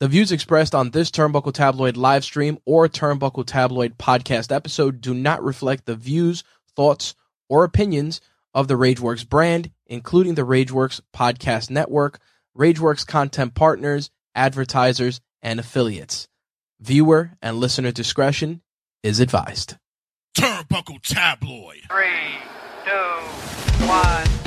The views expressed on this Turnbuckle Tabloid live stream or Turnbuckle Tabloid podcast episode do not reflect the views, thoughts, or opinions of the Rageworks brand, including the Rageworks podcast network, Rageworks content partners, advertisers, and affiliates. Viewer and listener discretion is advised. Turnbuckle Tabloid. Three, two, one.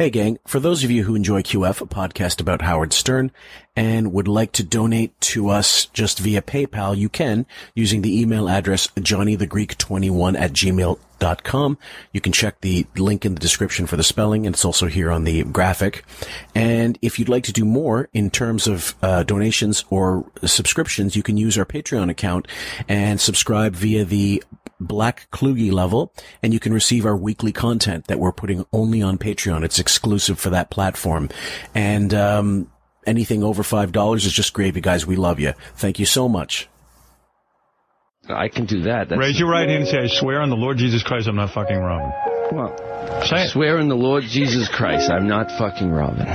Hey gang, for those of you who enjoy QF, a podcast about Howard Stern, and would like to donate to us just via PayPal, you can using the email address johnnythegreek21 at gmail.com. You can check the link in the description for the spelling, and it's also here on the graphic. And if you'd like to do more in terms of uh, donations or subscriptions, you can use our Patreon account and subscribe via the Black Kluge level, and you can receive our weekly content that we're putting only on Patreon. It's exclusive for that platform. And, um, anything over $5 is just gravy, guys. We love you. Thank you so much. I can do that. That's Raise your right hand and say, I swear on the Lord Jesus Christ I'm not fucking Robin. Well, Say I it. swear in the Lord Jesus Christ, I'm not fucking Robin.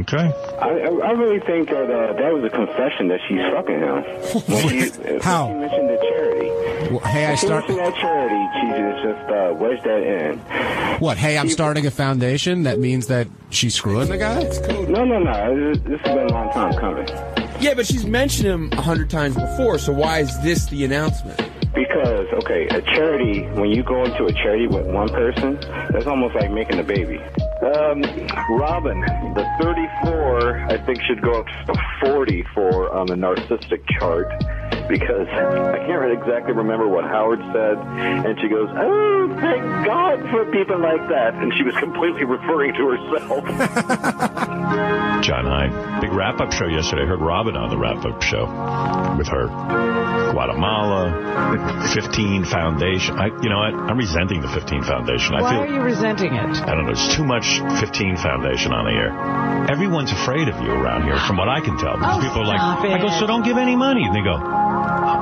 Okay. I, I I really think that uh, that was a confession that she's fucking him. When she, uh, How? When she mentioned the charity. Well, hey, I When she start. mentioned that charity, she just just uh, wedged that in. What? Hey, I'm starting a foundation. That means that she's screwing the guy. No, no, no. This, this has been a long time coming. Yeah, but she's mentioned him a hundred times before, so why is this the announcement? Because, okay, a charity, when you go into a charity with one person, that's almost like making a baby. Um, Robin, the 34, I think, should go up to 40 for on the narcissistic chart because I can't really exactly remember what Howard said. And she goes, Oh, thank God for people like that. And she was completely referring to herself. Jon Hein. Big wrap up show yesterday. I heard Robin on the wrap up show with her. Guatemala, 15 Foundation. I, you know what? I'm resenting the 15 Foundation. I Why feel. are you resenting it? I don't know. There's too much 15 Foundation on the air. Everyone's afraid of you around here, from what I can tell. Because Oh, people are like, stop I go, so don't give any money. And they go,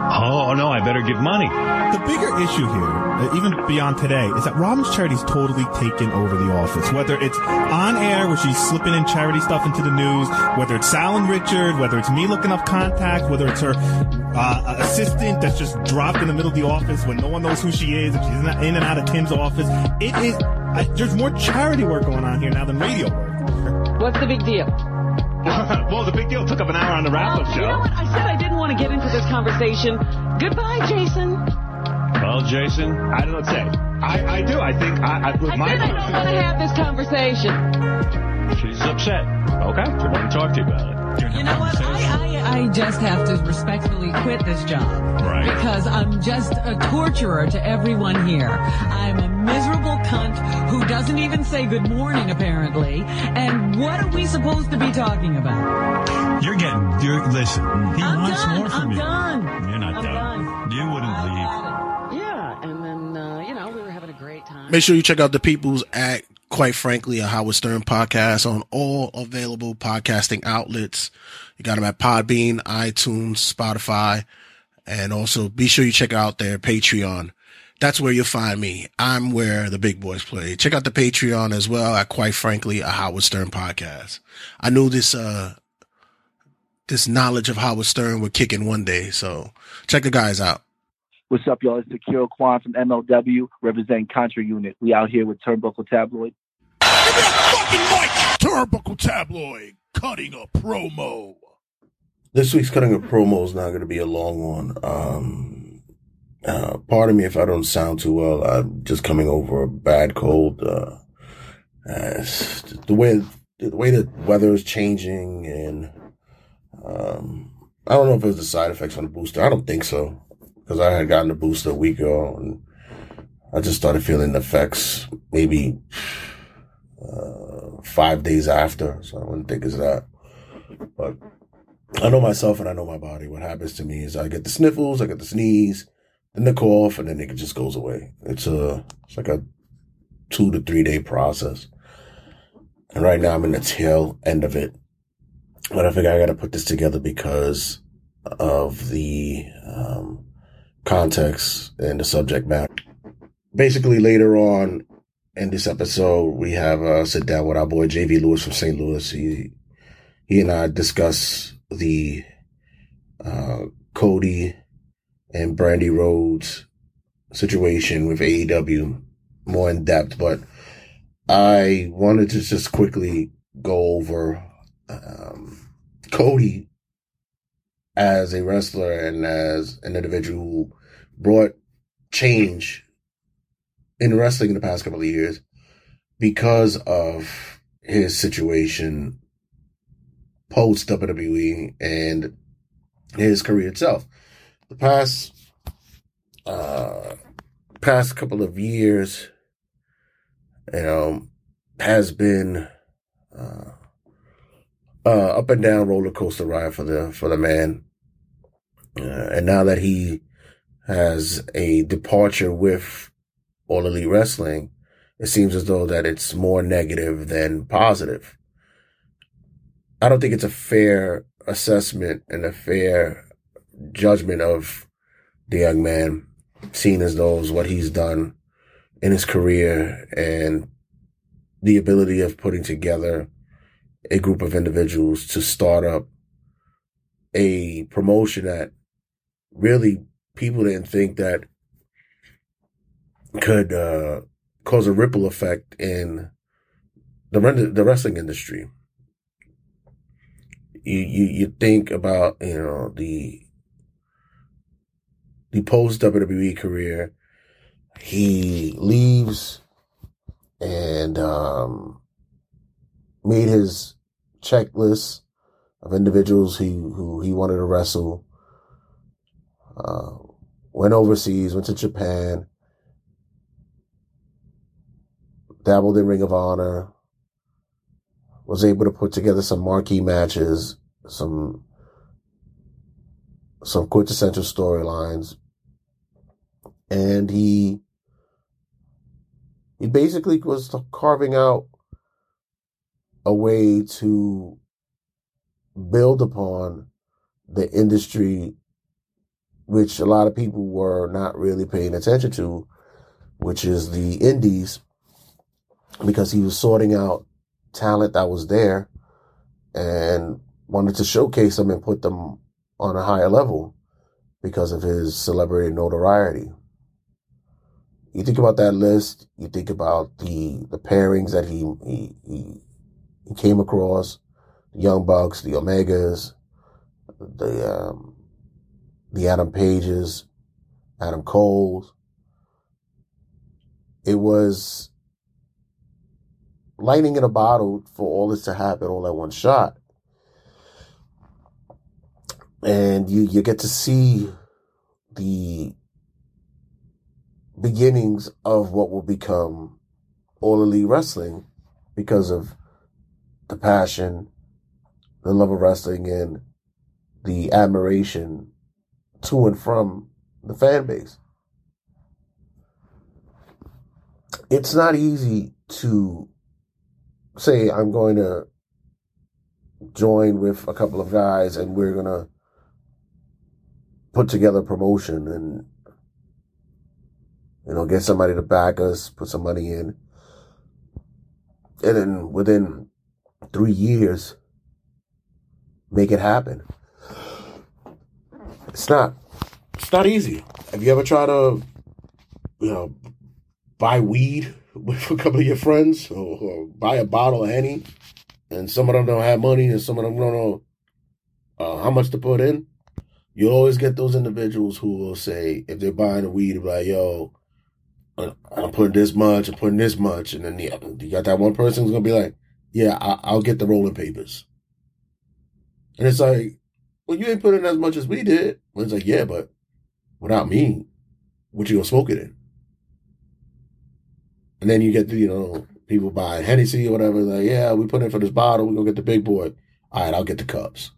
oh, no, I better give money. The bigger issue here, uh, even beyond today, is that Robin's Charity's totally taken over the office. Whether it's on air, where she's slipping in charity stuff into the news, whether it's Sal and Richard, whether it's me looking up contacts, whether it's her uh, assistant that's just dropped in the middle of the office when no one knows who she is, and she's in in and out of Tim's office. It is. I, there's more charity work going on here now than radio work. What's the big deal? well, the big deal took up an hour on the wrap-up You know what? I said I didn't want to get into this conversation. Goodbye, Jason. Well, Jason, I don't know what to say. I, I do. I think I, I, with I my said I don't want to have this conversation. she's upset. Okay. I want to talk to you about it. You know what? I, I, I just have to respectfully quit this job. Right. Because I'm just a torturer to everyone here. I'm a miserable cunt who doesn't even say good morning, apparently. And what are we supposed to be talking about? You're getting, you're, listen, he I'm wants done. more from I'm you. done. You're not I'm done. done. You wouldn't leave. Yeah, and then, uh, you know, we were having a great time. Make sure you check out the People's Act, quite frankly, a Howard Stern podcast on all available podcasting outlets. You got them at Podbean, iTunes, Spotify, and also be sure you check out their Patreon. That's where you'll find me. I'm where the big boys play. Check out the Patreon as well at quite frankly, a Howard Stern podcast. I knew this, uh, this knowledge of Howard Stern would kick in one day. So check the guys out. What's up, y'all? It's Akira Kwan from MLW, representing Contra Unit. We out here with Turnbuckle Tabloid. Give me a fucking mic! Turnbuckle Tabloid cutting a promo. This week's cutting a promo is not going to be a long one. Um, uh, pardon me if I don't sound too well. I'm just coming over a bad cold. Uh, uh, the way the way the weather is changing, and um, I don't know if it's the side effects on the booster. I don't think so because I had gotten the booster a week ago, and I just started feeling the effects maybe uh, five days after, so I wouldn't think it's that. But I know myself and I know my body. What happens to me is I get the sniffles, I get the sneeze, then the cough, and then it just goes away. It's a it's like a two to three day process. And right now I'm in the tail end of it. But I figure I got to put this together because of the um, context and the subject matter. Basically, later on in this episode, we have a sit down with our boy JV Lewis from St. Louis. He he and I discuss the uh, Cody and Brandi Rhodes situation with AEW more in depth, but I wanted to just quickly go over um, Cody as a wrestler and as an individual who brought change in wrestling in the past couple of years because of his situation post WWE and his career itself. The past uh past couple of years, you know, has been uh, uh up and down roller coaster ride for the for the man. Uh, and now that he has a departure with All Elite Wrestling, it seems as though that it's more negative than positive. I don't think it's a fair assessment and a fair judgment of the young man, seeing as though what he's done in his career and the ability of putting together a group of individuals to start up a promotion that really people didn't think that could uh, cause a ripple effect in the the wrestling industry. You you you think about you know the the post WWE career. He leaves and um, made his checklist of individuals he who he wanted to wrestle. Uh, went overseas, went to Japan, dabbled in Ring of Honor, was able to put together some marquee matches, some some quintessential storylines, and he he basically was carving out a way to build upon the industry which a lot of people were not really paying attention to, which is the indies, because he was sorting out talent that was there and wanted to showcase them and put them on a higher level because of his celebrity notoriety. You think about that list, you think about the the pairings that he he he, he came across, the Young Bucks, the Omegas, the um, the Adam Pages, Adam Coles. It was lightning in a bottle for all this to happen all at one shot. And you, you get to see the beginnings of what will become All Elite Wrestling because of the passion, the love of wrestling, and the admiration to and from the fan base. It's not easy to say, I'm going to join with a couple of guys and we're going to put together promotion and, you know, get somebody to back us, put some money in. And then within three years, make it happen. It's not. It's not easy. Have you ever tried to, you know, buy weed with a couple of your friends, or, or buy a bottle of henny, and some of them don't have money, and some of them don't know uh, how much to put in? You always get those individuals who will say, if they're buying the weed, like, "Yo, I'm putting this much, I'm putting this much," and then you got that one person who's gonna be like, "Yeah, I'll get the rolling papers," and it's like, well, you ain't put in as much as we did. And it's like, yeah, but without me, what you gonna smoke it in? And then you get the, you know, people buying Hennessy or whatever. Like, yeah, we put in for this bottle. We're going to get the big boy. All right, I'll get the cups.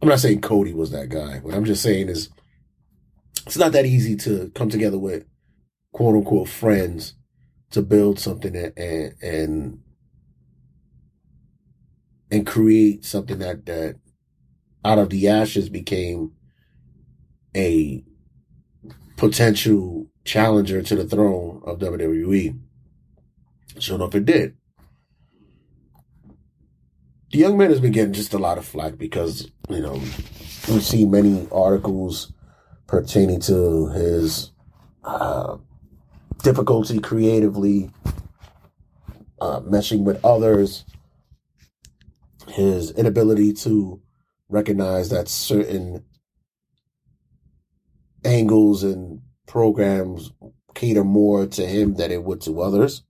I'm not saying Cody was that guy. What I'm just saying is it's not that easy to come together with quote unquote friends to build something and, and, and create something that, that out of the ashes became a potential challenger to the throne of WWE. Sure enough, it did. The young man has been getting just a lot of flack because, you know, we've seen many articles pertaining to his uh, difficulty creatively uh, meshing with others, his inability to recognize that certain angles and programs cater more to him than it would to others.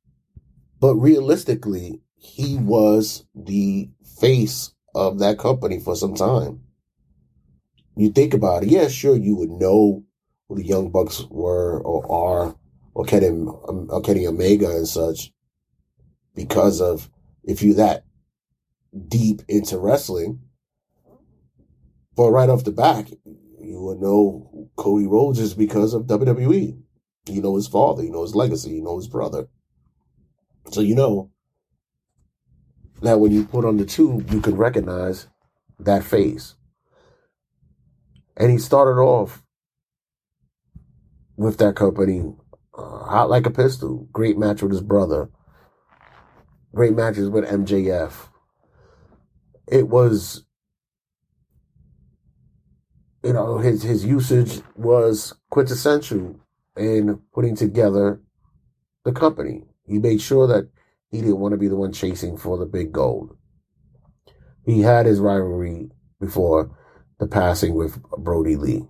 But realistically, he was the face of that company for some time. You think about it, yeah, sure, you would know who the Young Bucks were or are, or Kenny, um, or Kenny Omega and such, because of if you're that deep into wrestling. But right off the back, you would know Cody Rhodes is because of WWE. You know his father, you know his legacy, you know his brother. So you know that when you put on the tube, you can recognize that face. And he started off with that company uh, hot like a pistol. Great match with his brother. Great matches with MJF. It was you know, his, his usage was quintessential in putting together the company. He made sure that he didn't want to be the one chasing for the big gold. He had his rivalry before the passing with Brodie Lee.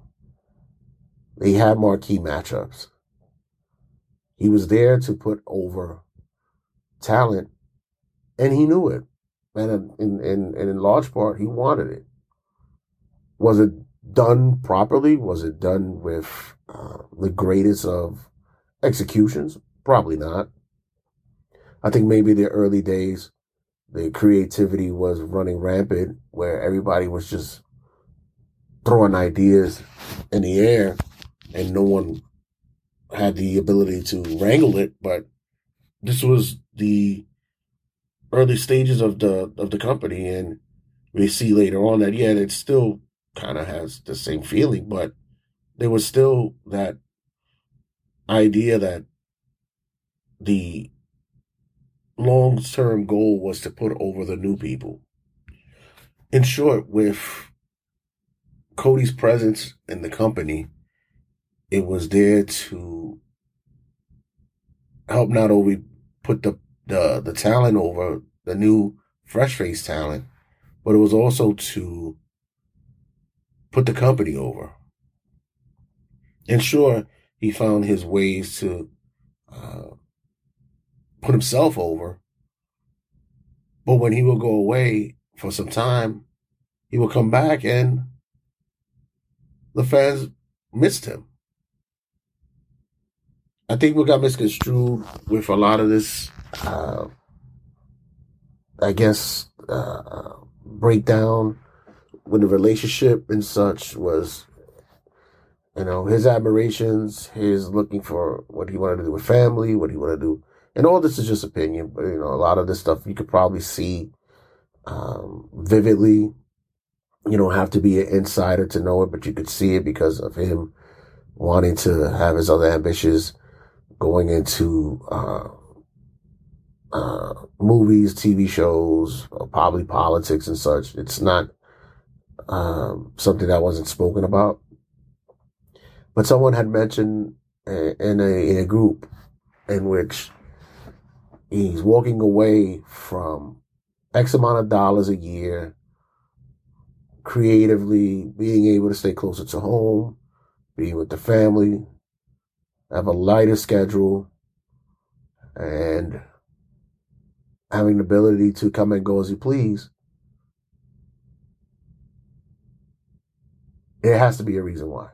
He had marquee matchups. He was there to put over talent, and he knew it. And in, in, in, in large part, he wanted it. Was it done properly? Was it done with uh, the greatest of executions? Probably not. I think maybe the early days, the creativity was running rampant where everybody was just throwing ideas in the air and no one had the ability to wrangle it. But this was the early stages of the, of the company. And we see later on that, yeah, it's still kind of has the same feeling, but there was still that idea that the long term goal was to put over the new people. In short, with Cody's presence in the company, it was there to help not only put the, the, the talent over, the new fresh face talent, but it was also to put the company over. And sure, he found his ways to uh, put himself over. But when he would go away for some time, he would come back and the fans missed him. I think we got misconstrued with a lot of this, uh, I guess, uh, breakdown when the relationship and such was, you know, his admirations, his looking for what he wanted to do with family, what he wanted to do. And all this is just opinion, but you know, a lot of this stuff you could probably see, um, vividly. You don't have to be an insider to know it, but you could see it because of him wanting to have his other ambitions going into, uh, uh, movies, TV shows, probably politics and such. It's not um, something that wasn't spoken about. But someone had mentioned in a, in a group in which he's walking away from X amount of dollars a year, creatively being able to stay closer to home, being with the family, have a lighter schedule, and having the ability to come and go as you please. It has to be a reason why.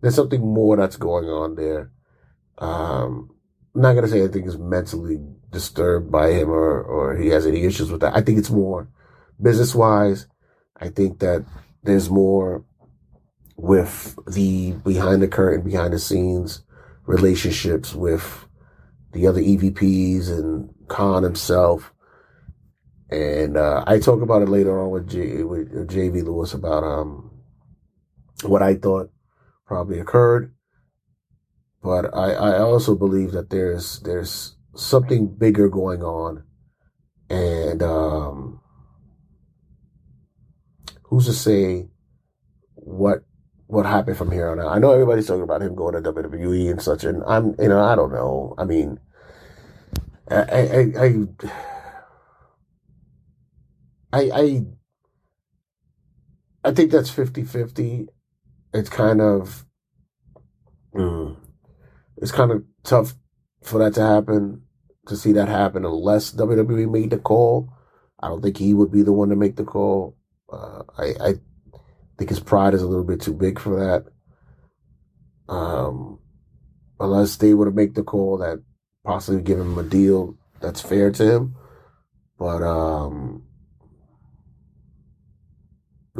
There's something more that's going on there. Um, I'm not gonna say I think is mentally disturbed by him or or he has any issues with that. I think it's more business wise. I think that there's more with the behind the curtain, behind the scenes relationships with the other EVPs and Khan himself. And uh, I talk about it later on with, J, with JV Lewis about um, what I thought probably occurred. But I, I also believe that there's there's something bigger going on, and um, who's to say what what happened from here on out? I know everybody's talking about him going to WWE and such, and I'm you know I don't know. I mean, I I I I, I, I think that's 50-50. It's kind of mm, it's kind of tough for that to happen to see that happen unless WWE made the call. I don't think he would be the one to make the call. Uh, I, I think his pride is a little bit too big for that. Um, unless they would have made the call that possibly give him a deal that's fair to him. But um,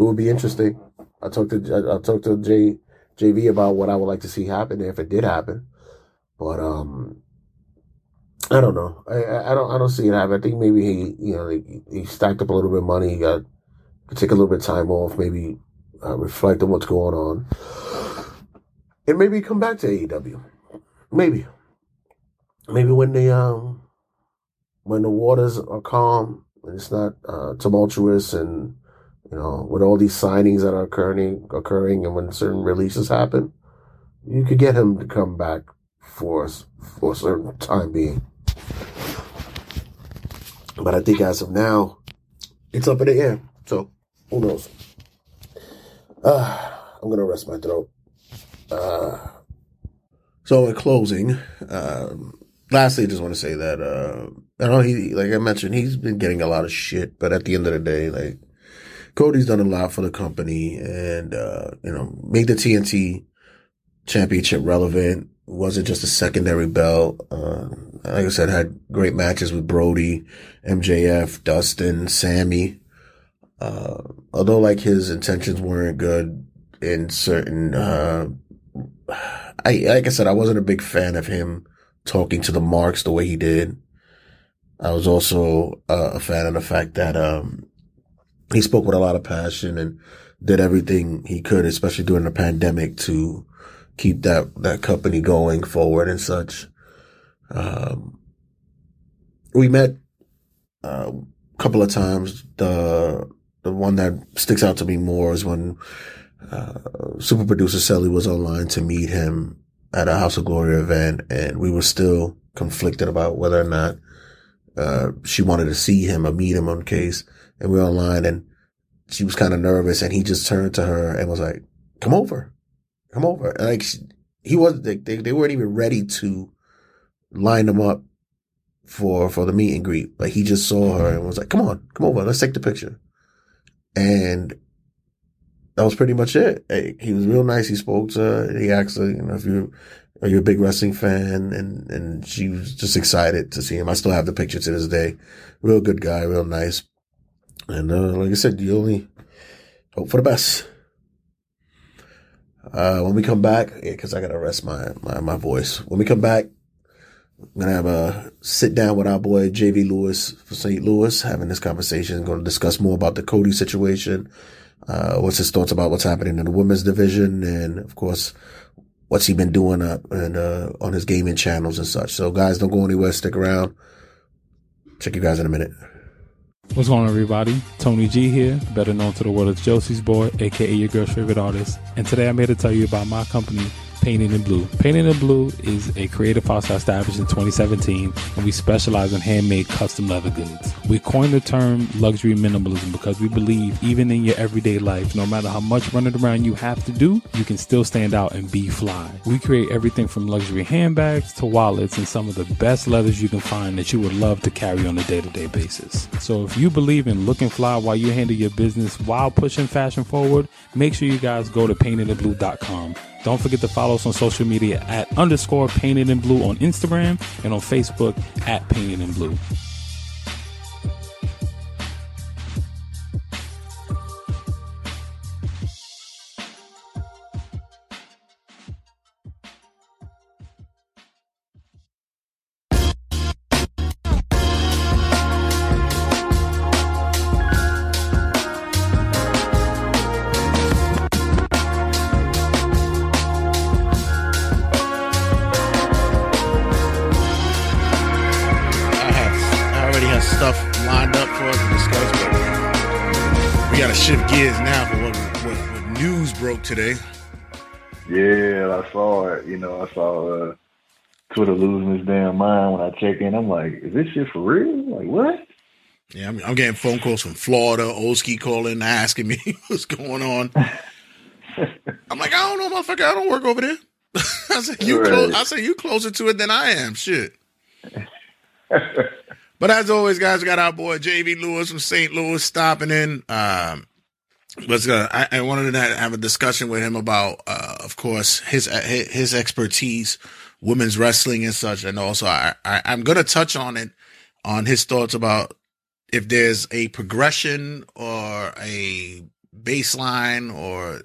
it would be interesting. I talked to I, I talked to J JV about what I would like to see happen if it did happen, but um, I don't know. I, I don't I don't see it happen. I think maybe he you know he, he stacked up a little bit of money. He got could take a little bit of time off, maybe uh, reflect on what's going on, and maybe come back to AEW. Maybe, maybe when the um when the waters are calm and it's not uh, tumultuous and you know with all these signings that are occurring occurring and when certain releases happen, you could get him to come back for for a certain time being. But I think as of now, it's up in the air. So who knows? Uh, I'm gonna rest my throat. Uh, so in closing, um, lastly, I just want to say that uh, I know he, like I mentioned, he's been getting a lot of shit, but at the end of the day, like Cody's done a lot for the company, and uh, you know, made the TNT championship relevant. wasn't just a secondary belt. Uh, like I said, had great matches with Brodie, MJF, Dustin, Sammy. Uh, although like his intentions weren't good in certain, uh, I, like I said, I wasn't a big fan of him talking to the marks the way he did. I was also uh, a fan of the fact that, um, he spoke with a lot of passion and did everything he could, especially during the pandemic to keep that, that company going forward and such. Um, we met uh, a couple of times. The the one that sticks out to me more is when uh, super producer Selly was online to meet him at a House of Glory event, and we were still conflicted about whether or not uh, she wanted to see him or meet him on case. And we were online, and she was kind of nervous, and he just turned to her and was like, "Come over, come over." And like he was, they, they they weren't even ready to line them up for for the meet and greet. but he just saw her and was like, "Come on, come over, let's take the picture." And that was pretty much it. He was real nice. He spoke to her. He asked her, you know, if you're, are you a big wrestling fan, and and she was just excited to see him. I still have the picture to this day. Real good guy, real nice. And uh, like I said, you only hope for the best. Uh, when we come back, because yeah, I gotta rest my, my my voice. When we come back, I'm gonna have a sit down with our boy JV Lewis for St. Louis, having this conversation. Going to discuss more about the Cody situation. Uh, what's his thoughts about what's happening in the women's division, and of course, what's he been doing up and uh, on his gaming channels and such. So, guys, don't go anywhere. Stick around. Check you guys in a minute. What's going on, everybody? Tony G here, better known to the world as Josie's Boy, aka your girl's favorite artist. And today I'm here to tell you about my company, Painted in Blue. Painted in Blue is a creative house established in 2017, and we specialize in handmade custom leather goods. We coined the term luxury minimalism because we believe even in your everyday life, no matter how much running around you have to do, you can still stand out and be fly. We create everything from luxury handbags to wallets and some of the best leathers you can find that you would love to carry on a day-to-day basis. So if you believe in looking fly while you handle your business while pushing fashion forward, make sure you guys go to paintedinblue.com Don't forget to follow us on social media at underscore painted in blue on Instagram and on Facebook at painted in blue. Today. Yeah, I saw it. You know, I saw uh, Twitter losing his damn mind when I check in. I'm like, is this shit for real? Like, what? Yeah, I'm, I'm getting phone calls from Florida, Olski calling, asking me what's going on. I'm like, I don't know, motherfucker. I don't work over there. I said, you Right. close. I said, you closer to it than I am. Shit. but as always, guys, we got our boy JV Lewis from St. Louis stopping in. Um, let's go. I, I wanted to have a discussion with him about, uh, of course, his his expertise, women's wrestling and such, and also I, I I'm gonna touch on it, on his thoughts about if there's a progression or a baseline or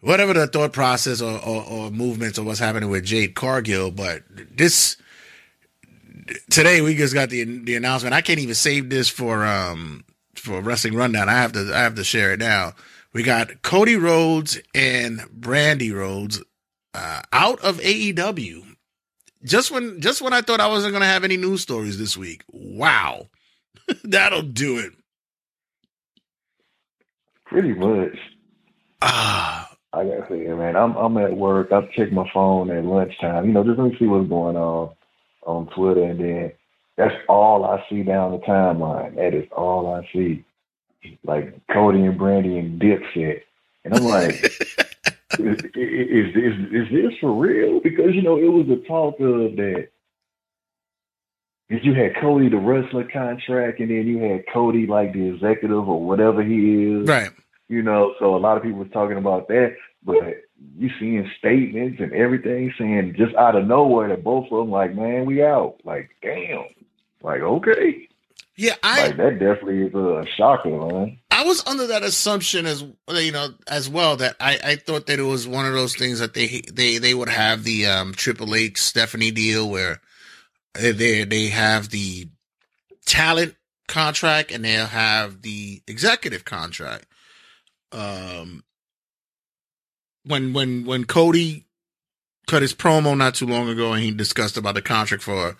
whatever the thought process or, or, or movements or what's happening with Jade Cargill. But this today we just got the the announcement. I can't even save this for um for wrestling rundown. I have to I have to share it now. We got Cody Rhodes and Brandi Rhodes uh, out of AEW. Just when just when I thought I wasn't gonna have any news stories this week. Wow. That'll do it. Pretty much. Ah. I gotta say, man, I'm I'm at work. I check my phone at lunchtime. You know, just let me see what's going on on Twitter, and then that's all I see down the timeline. That is all I see. Like Cody and Brandi and Dipset, and I'm like, is, is is is this for real? Because you know, it was the talk of that. You had Cody the wrestler contract, and then you had Cody like the executive or whatever he is. Right. You know, so a lot of people was talking about that, but you seeing statements and everything saying just out of nowhere that both of them like, man, we out. Like, damn. Like, okay. Yeah, I like that definitely is a shocker, man. I was under that assumption as you know as well that I, I thought that it was one of those things that they they they would have the um Triple H Stephanie deal where they they have the talent contract and they'll have the executive contract. Um, when when when Cody cut his promo not too long ago and he discussed about the contract for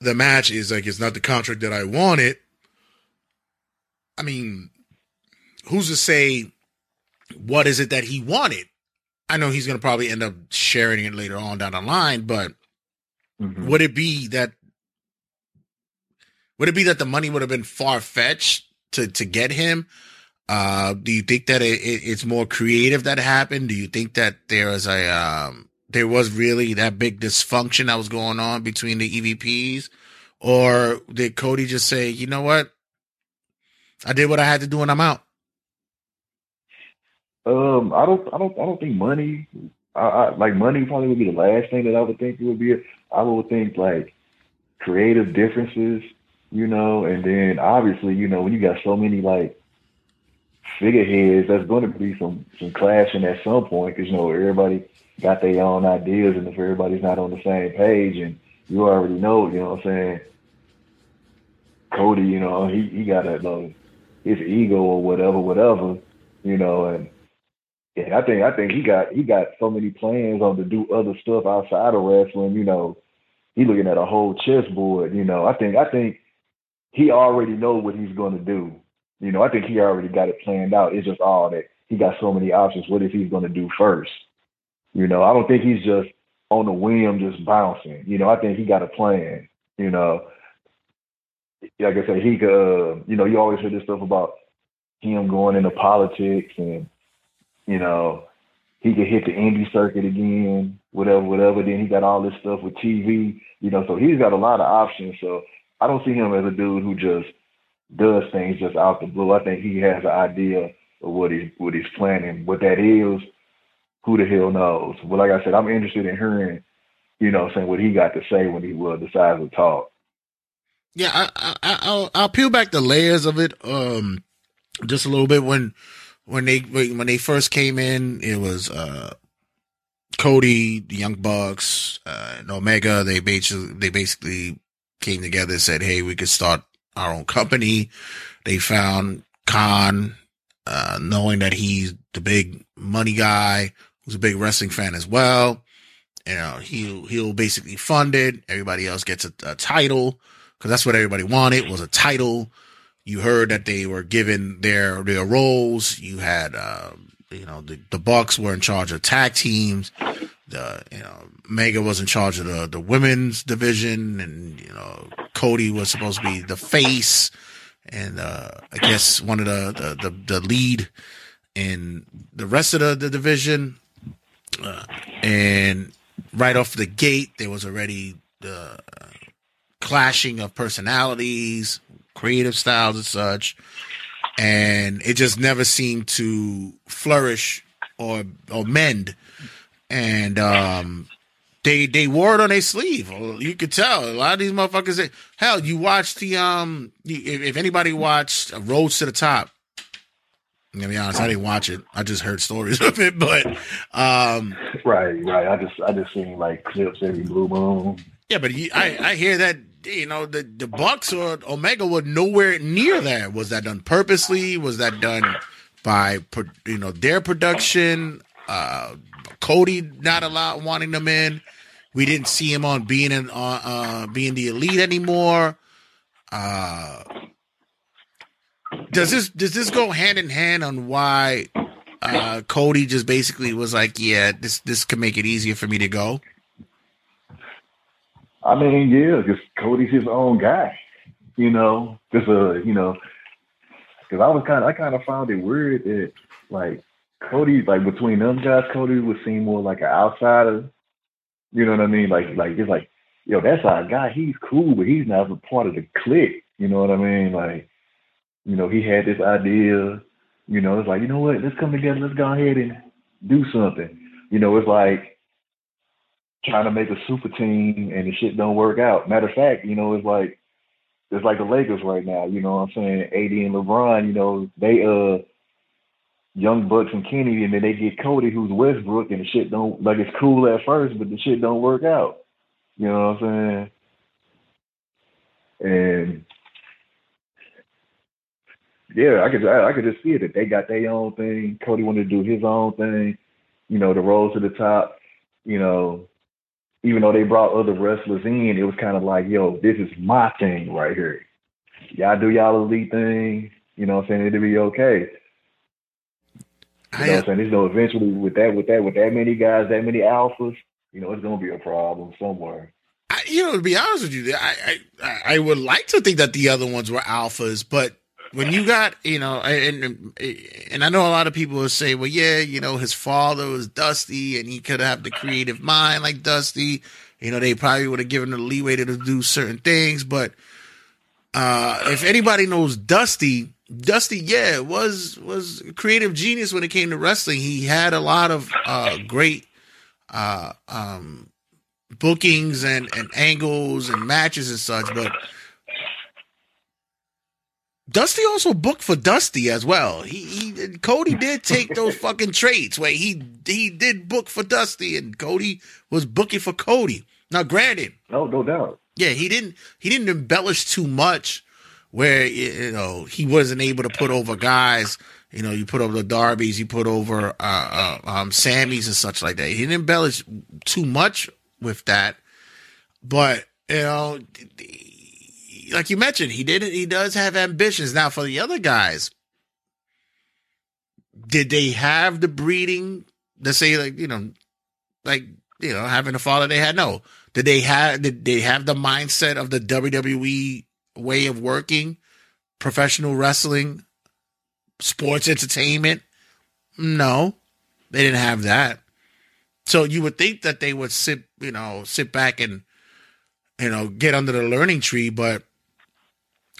the match is like it's not the contract that I wanted. I mean, who's to say what is it that he wanted? I know he's going to probably end up sharing it later on down the line, but would it be that would it be that the money would have been far fetched to to get him? Uh, do you think that it, it, it's more creative that happened? Do you think that there was a um, there was really that big dysfunction that was going on between the EVPs, or did Cody just say, you know what, I did what I had to do and I'm out? Um, I don't, I don't, I don't think money. I, I like money probably would be the last thing that I would think it would be. I would think like creative differences, you know, and then obviously, you know, when you got so many like figureheads, that's going to be some some clashing at some point because you know everybody got their own ideas, and if everybody's not on the same page, and you already know, you know what I'm saying. Cody, you know, he he got a uh, his ego or whatever, whatever, you know, and yeah, I think I think he got he got so many plans on to do other stuff outside of wrestling. You know, he looking at a whole chessboard. You know, I think I think he already know what he's going to do. You know, I think he already got it planned out. It's just all that he got so many options. What is he's going to do first? You know, I don't think he's just on the whim just bouncing. You know, I think he got a plan. You know, like I said, he could. Uh, you know, you always hear this stuff about him going into politics and you know, he could hit the indie circuit again, whatever, whatever. Then he got all this stuff with TV, you know, so he's got a lot of options. So I don't see him as a dude who just does things just out the blue. I think he has an idea of what he's what he's planning. What that is, who the hell knows? But like I said, I'm interested in hearing, you know, saying what he got to say when he will decides to talk. Yeah, I, I, I'll, I'll peel back the layers of it, um, just a little bit. When, when they, when they first came in, it was, uh, Cody, the Young Bucks, uh, and Omega. They basically, they basically came together and said, Hey, we could start our own company. They found Khan, uh, knowing that he's the big money guy, who's a big wrestling fan as well. You know, he'll, he'll basically fund it. Everybody else gets a, a title because that's what everybody wanted was a title. You heard that they were given their, their roles. You had, um, you know, the, the Bucks were in charge of tag teams. The, you know, Mega was in charge of the, the women's division and, you know, Cody was supposed to be the face and, uh, I guess one of the, the, the, the lead in the rest of the, the division. Uh, and right off the gate, there was already the clashing of personalities, creative styles and such. And it just never seemed to flourish or, or mend. And, um, they, they wore it on their sleeve. You could tell a lot of these motherfuckers. Hell, you watched the, um, if, if anybody watched Rhodes to the Top, I'm gonna be honest, I didn't watch it. I just heard stories of it, but um Right, right. I just I just seen like clips every blue moon. Yeah, but you, I I hear that you know the the Bucks or Omega were nowhere near that. Was that done purposely? Was that done by you know their production? Uh Cody not allowed wanting them in. We didn't see him on being in uh, uh being the elite anymore. Uh does this does this go hand in hand on why uh Cody just basically was like, yeah, this this could make it easier for me to go? I mean, yeah, because Cody's his own guy. You know, just a you know, because I was kind of I kind of found it weird that like Cody like between them guys, Cody would seem more like an outsider. You know what I mean? Like like it's like yo, that's our guy. He's cool, but he's not a part of the clique. You know what I mean? Like you know, he had this idea. You know, it's like you know what? Let's come together. Let's go ahead and do something. You know, it's like trying to make a super team and the shit don't work out. Matter of fact, you know, it's like it's like the Lakers right now, you know what I'm saying? AD and LeBron, you know, they uh young Bucks and Kenny and then they get Cody who's Westbrook and the shit don't like it's cool at first, but the shit don't work out. You know what I'm saying? And yeah, I could I, I could just see it that they got their own thing. Cody wanted to do his own thing. You know, the road to the top. You know, even though they brought other wrestlers in, it was kind of like, yo, this is my thing right here. Y'all do y'all elite thing. You know what I'm saying? It'll be okay. You know what I'm saying? You know, eventually with that, with that, with that many guys, that many alphas, you know, it's gonna be a problem somewhere. I, you know, to be honest with you, I, I I would like to think that the other ones were alphas, but when you got, you know, and and I know a lot of people will say, well, yeah, you know, his father was Dusty, and he could have the creative mind like Dusty. You know, they probably would have given him the leeway to do certain things, but uh, if anybody knows Dusty, Dusty, yeah, was was creative genius when it came to wrestling. He had a lot of uh, great uh, um, bookings and, and angles and matches and such, but Dusty also booked for Dusty as well. He, he Cody did take those fucking traits where he he did book for Dusty and Cody was booking for Cody. Now, granted, no, no doubt. Yeah, he didn't he didn't embellish too much where you know he wasn't able to put over guys. You know, you put over the Darbys, you put over uh, uh, um, Sammys and such like that. He didn't embellish too much with that, but you know, like you mentioned, he did. He does have ambitions. Now, for the other guys, did they have the breeding to say like you know, like you know, having a father they had? No. Did they have? Did they have the mindset of the WWE way of working, professional wrestling, sports entertainment? No, they didn't have that. So you would think that they would sit, you know, sit back and, you know, get under the learning tree, but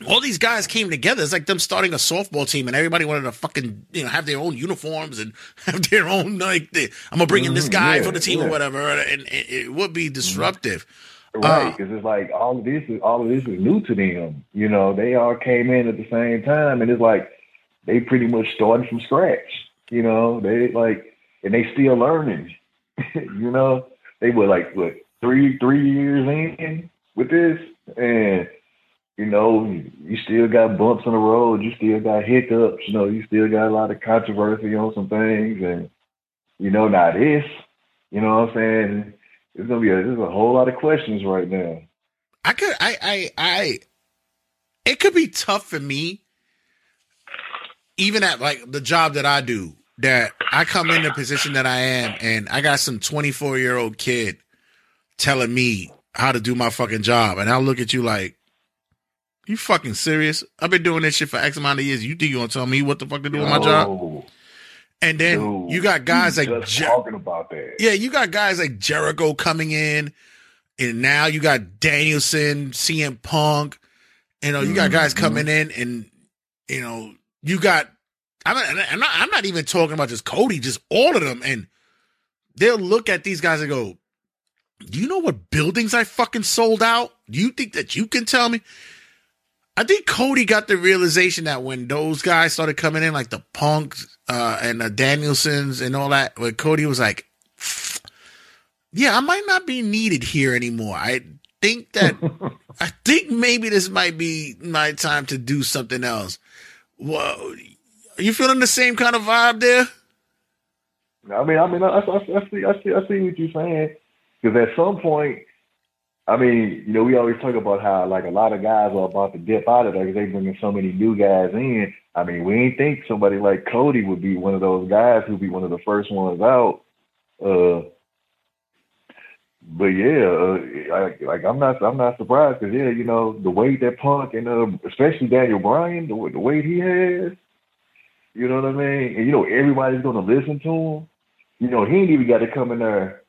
all these guys came together. It's like them starting a softball team, and everybody wanted to fucking you know have their own uniforms and have their own like. The, I'm gonna bring in this Mhm, guy yeah, for the team yeah. or whatever, and it, it would be disruptive. Right, Uh, because it's like all of this is all of this is new to them. You know, they all came in at the same time, and it's like they pretty much started from scratch. You know, they like, and they still learning. you know, they were like what three three years in with this, and you know, you still got bumps on the road, you still got hiccups. You know, you still got a lot of controversy on some things, and you know, now this, you know what I'm saying? It's gonna be a, there's a whole lot of questions right now. I could, I, I, I. It could be tough for me, even at like the job that I do. That I come in the position that I am, and I got some 24 year old kid telling me how to do my fucking job, and I'll look at you like, you fucking serious? I've been doing this shit for X amount of years. You think you gonna tell me what the fuck to do with my job? And then dude, you got guys like Jer- talking about that. yeah, you got guys like Jericho coming in, and now you got Danielson, CM Punk. You know, you got guys Mhm. coming in, and you know, you got. I'm not, I'm not. I'm not even talking about just Cody, just all of them, and they'll look at these guys and go, "Do you know what buildings I fucking sold out? Do you think that you can tell me?" I think Cody got the realization that when those guys started coming in, like the Punks uh, and the Danielsons and all that, where Cody was like, "Yeah, I might not be needed here anymore. I think that I think maybe this might be my time to do something else." Well, are you feeling the same kind of vibe there? I mean, I mean, I, I, I see, I see, I see what you're saying. Because at some point, I mean, you know, we always talk about how like a lot of guys are about to dip out of there because they bringing so many new guys in. I mean, we ain't think somebody like Cody would be one of those guys who'd be one of the first ones out. Uh, but yeah, uh, I, like I'm not, I'm not surprised because yeah, you know, the weight that Punk and uh, especially Daniel Bryan, the, the weight he has, you know what I mean? And you know, everybody's gonna listen to him. You know, he ain't even got to come in there,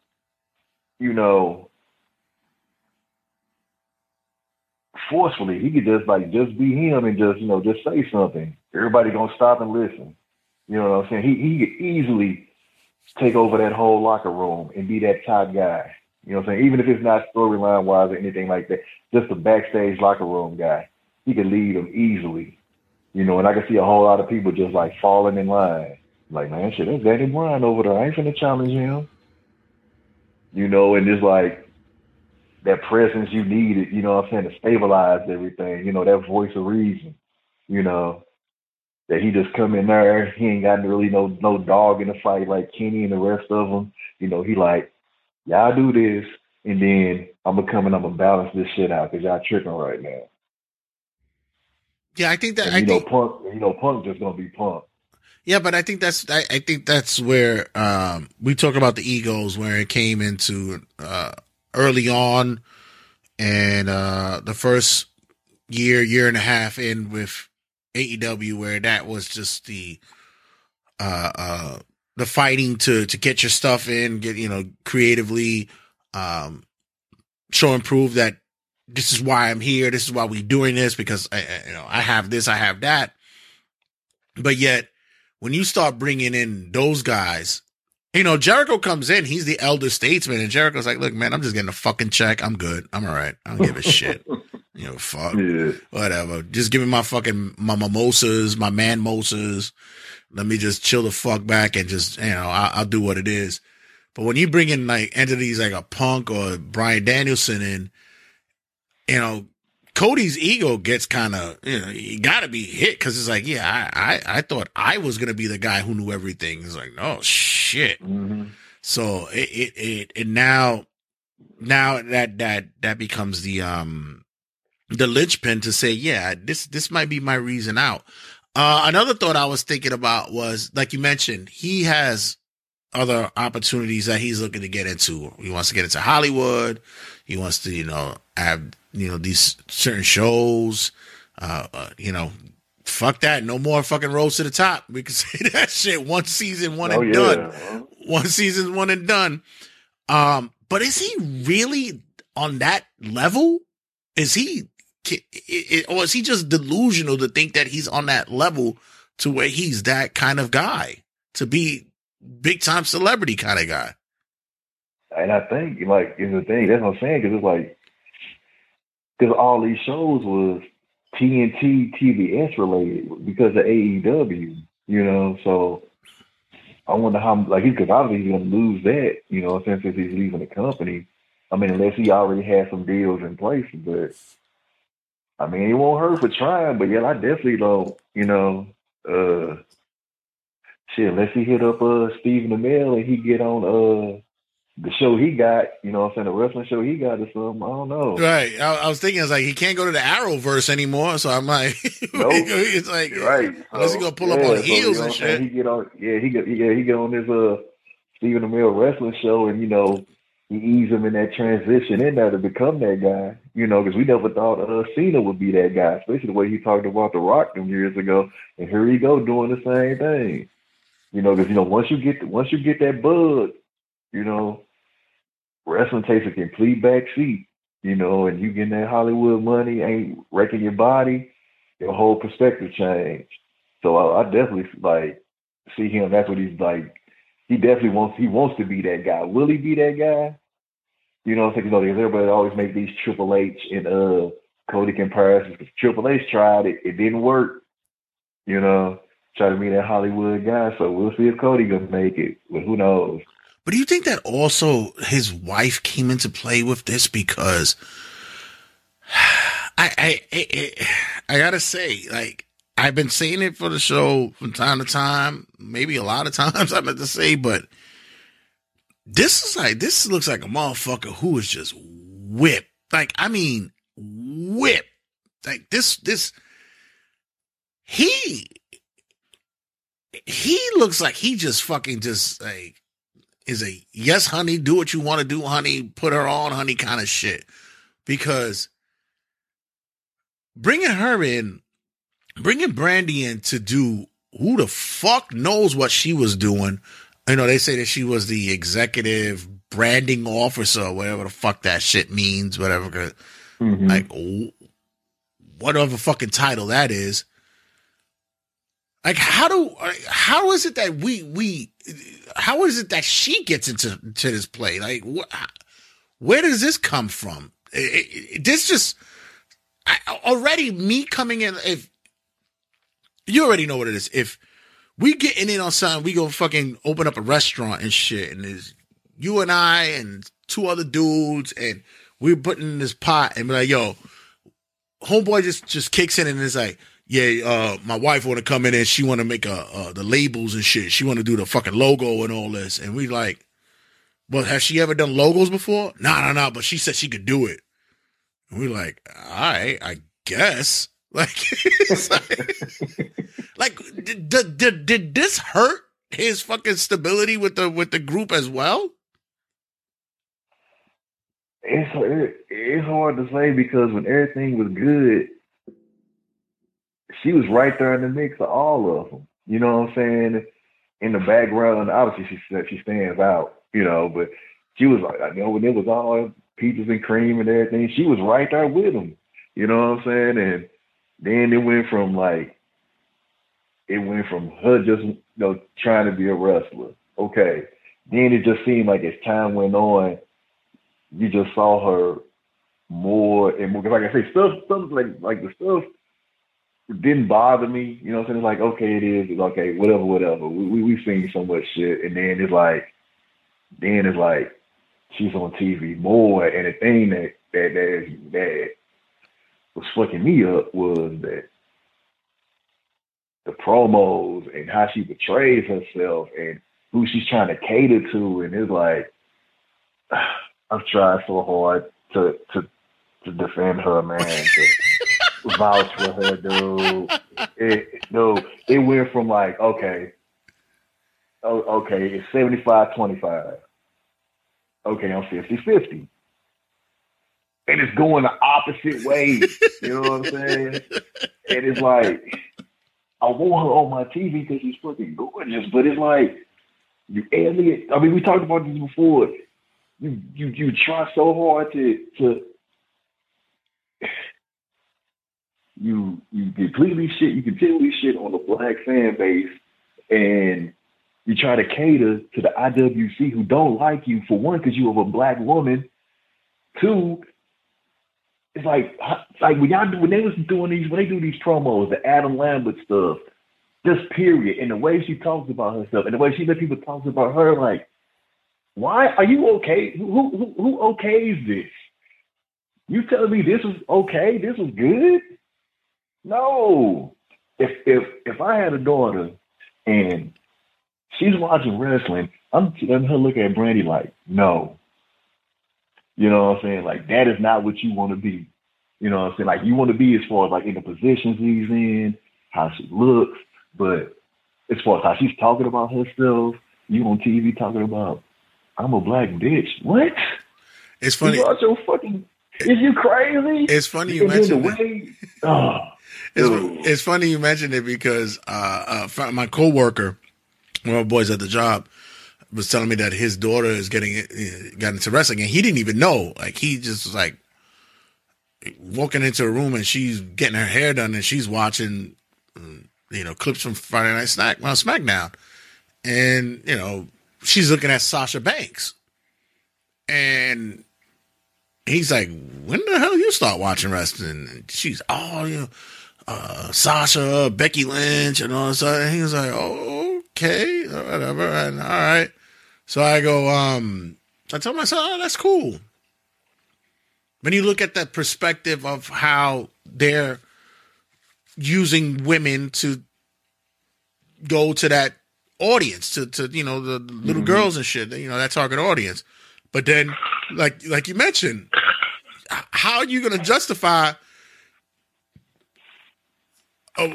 you know, forcefully. He could just like just be him and just, you know, just say something. Everybody gonna stop and listen. You know what I'm saying? He he could easily take over that whole locker room and be that top guy. You know what I'm saying? Even if it's not storyline wise or anything like that, just a backstage locker room guy. He could lead them easily. You know, and I can see a whole lot of people just like falling in line. Like, man, shit, that's Danny Bryan over there. I ain't finna challenge him. You know, and just like that presence you needed, you know what I'm saying, to stabilize everything, you know, that voice of reason, you know, that he just come in there, he ain't got really no no dog in the fight like Kenny and the rest of them. You know, he like, y'all do this, and then I'm gonna come and I'm gonna balance this shit out because y'all tripping right now. Yeah, I think that And, I you know, think Punk, you know, Punk just gonna be Punk. Yeah, but I think that's I, I think that's where um, we talk about the egos where it came into uh, early on, and uh, the first year, year and a half in with AEW, where that was just the uh, uh, the fighting to to get your stuff in, get you know creatively, um, show and prove that this is why I'm here, this is why we're doing this because I, I- you know I have this, I have that, but yet when you start bringing in those guys, you know, Jericho comes in, he's the elder statesman, and Jericho's like, look, man, I'm just getting a fucking check. I'm good. I'm all right. I don't give a shit. You know, fuck. Whatever. Just give me my fucking, my mimosas, my man mimosas. Let me just chill the fuck back and just, you know, I, I'll do what it is. But when you bring in like entities like a punk or Bryan Danielson in, you know, Cody's ego gets kind of, you know, you got to be hit because it's like, yeah, I, I, I thought I was gonna be the guy who knew everything. It's like, oh shit. So it, it, it, it now, now that that that becomes the um the linchpin to say, yeah, this this might be my reason out. Uh, another thought I was thinking about was, like you mentioned, he has other opportunities that he's looking to get into. He wants to get into Hollywood. He wants to, you know, have, you know, these certain shows. Uh, uh you know, fuck that. No more fucking Rhodes to the Top. We can say that shit. One season, one Oh, and yeah. done. One season, one and done. Um, but is he really on that level? Is he Can- it- it- or is he just delusional to think that he's on that level to where he's that kind of guy to be big time celebrity kind of guy? And I think, like, is the thing, that's what I'm saying, because it's like, because all these shows was TNT, TBS related because of AEW, you know, so I wonder how, like, because obviously he's going to lose that, you know, since he's leaving the company. I mean, unless he already has some deals in place, but I mean, it won't hurt for trying, but yeah, I definitely don't, you know, uh, shit, unless he hit up, uh, Stephen Amell and he get on, uh, the show he got, you know what I'm saying, the wrestling show he got or something. I don't know. Right. I, I was thinking, it's like he can't go to the Arrowverse anymore. So I'm like, Nope. it's like, right. unless he So, gonna pull up on so, heels you know and what I'm saying, shit. He get on, yeah, he get, yeah, he get on this uh Stephen Amell wrestling show, and you know he ease him in that transition in there to become that guy. You know, because we never thought uh Cena would be that guy, especially the way he talked about The Rock them years ago, and here he go doing the same thing. You know, because you know once you get once you get that bug, you know, wrestling takes a complete back seat. You know, and you getting that Hollywood money, ain't wrecking your body, your whole perspective change. So I, I definitely like see him. That's what he's like. He definitely wants. He wants to be that guy. Will he be that guy? You know, I'm? You know, everybody always make these Triple H and uh Cody comparisons. Because Triple H tried it, it didn't work. You know, try to be that Hollywood guy. So we'll see if Cody gonna make it. But who knows? But do you think that also his wife came into play with this because I I I, I gotta say like I've been saying it for the show from time to time, maybe a lot of times I meant to say, but this is like this looks like a motherfucker who is just whipped. Like I mean whipped. Like this this he he looks like he just fucking just like is a yes, honey, do what you want to do, honey, put her on, honey, kind of shit. Because bringing her in, bringing Brandi in to do who the fuck knows what she was doing. You know, they say that she was the executive branding officer, whatever the fuck that shit means, whatever. 'cause, mm-hmm. Like, whatever fucking title that is. Like, how do, uh, how is it that we, we, how is it that she gets into to this play? Like, wh- where does this come from? It, it, this just I, already me coming in. If you already know what it is, if we getting in on something, we go fucking open up a restaurant and shit, and there's you and I and two other dudes, and we're putting in this pot, and be like, yo, homeboy just just kicks in and is like, yeah, uh, my wife want to come in and she want to make a uh, the labels and shit. She want to do the fucking logo and all this, and we like, well, has she ever done logos before? No, no, no. But she said she could do it. And we like, all right, I guess. Like, like, like did, did, did, did this hurt his fucking stability with the with the group as well? It's it's hard to say because when everything was good, she was right there in the mix of all of them. You know what I'm saying? In the background, obviously she she stands out. You know, but she was like, I know when it was all peaches and cream and everything, she was right there with them. You know what I'm saying? And then it went from like, it went from her just you know trying to be a wrestler. Okay. Then it just seemed like as time went on, you just saw her more and more. 'cause Like I say, stuff, stuff like like the stuff didn't bother me. You know what I'm saying? It's like, okay, it is. It's okay, whatever, whatever. We, we we've seen so much shit, and then it's like, then it's like she's on TV more. And the thing that that that, that was fucking me up was that the promos and how she portrays herself and who she's trying to cater to, and it's like I've tried so hard to to to defend her, man. To vouch for her, dude. It, no, it went from like, okay, oh, okay, it's 75 25. Okay, I'm 50 50. And it's going the opposite way. You know what I'm saying? And it's like, I want her on my TV because she's fucking gorgeous, but it's like, you alien. I mean, we talked about this before. You you you try so hard to to you you completely shit you completely shit on the black fan base and you try to cater to the IWC who don't like you for one because you are a black woman. Two, it's like like when y'all do when they was doing these when they do these promos, the Adam Lambert stuff, just period, and the way she talks about herself and the way she let people talk about her, like, why are you okay? Who who who okays this? You telling me this was okay? This was good? No. If if if I had a daughter and she's watching wrestling, I'm letting her look at Brandi like, no. You know what I'm saying? Like that is not what you want to be. You know what I'm saying? Like you want to be as far as like in the positions he's in, how she looks, but as far as how she's talking about herself, you on TV talking about, I'm a black bitch. What? It's funny. You your fucking, is you crazy? It's funny you And then the mentioned way, oh, It's, it's funny you mentioned it because uh, uh, my coworker, one of my boys at the job, was telling me that his daughter is getting uh, got into wrestling, and he didn't even know. Like he just was like walking into a room, and she's getting her hair done, and she's watching, mm, you know, clips from Friday Night Snack, well, SmackDown, and you know, she's looking at Sasha Banks, and he's like, "When the hell you start watching wrestling?" And she's, "Oh, you know." uh, Sasha, Becky Lynch, and all this stuff. And he was like, oh, okay, whatever. And all right. So I go, um, I tell myself, oh, that's cool. When you look at that perspective of how they're using women to go to that audience, to, to you know, the little Mhm. girls and shit, you know, that target audience. But then, like, like you mentioned, how are you going to justify oh,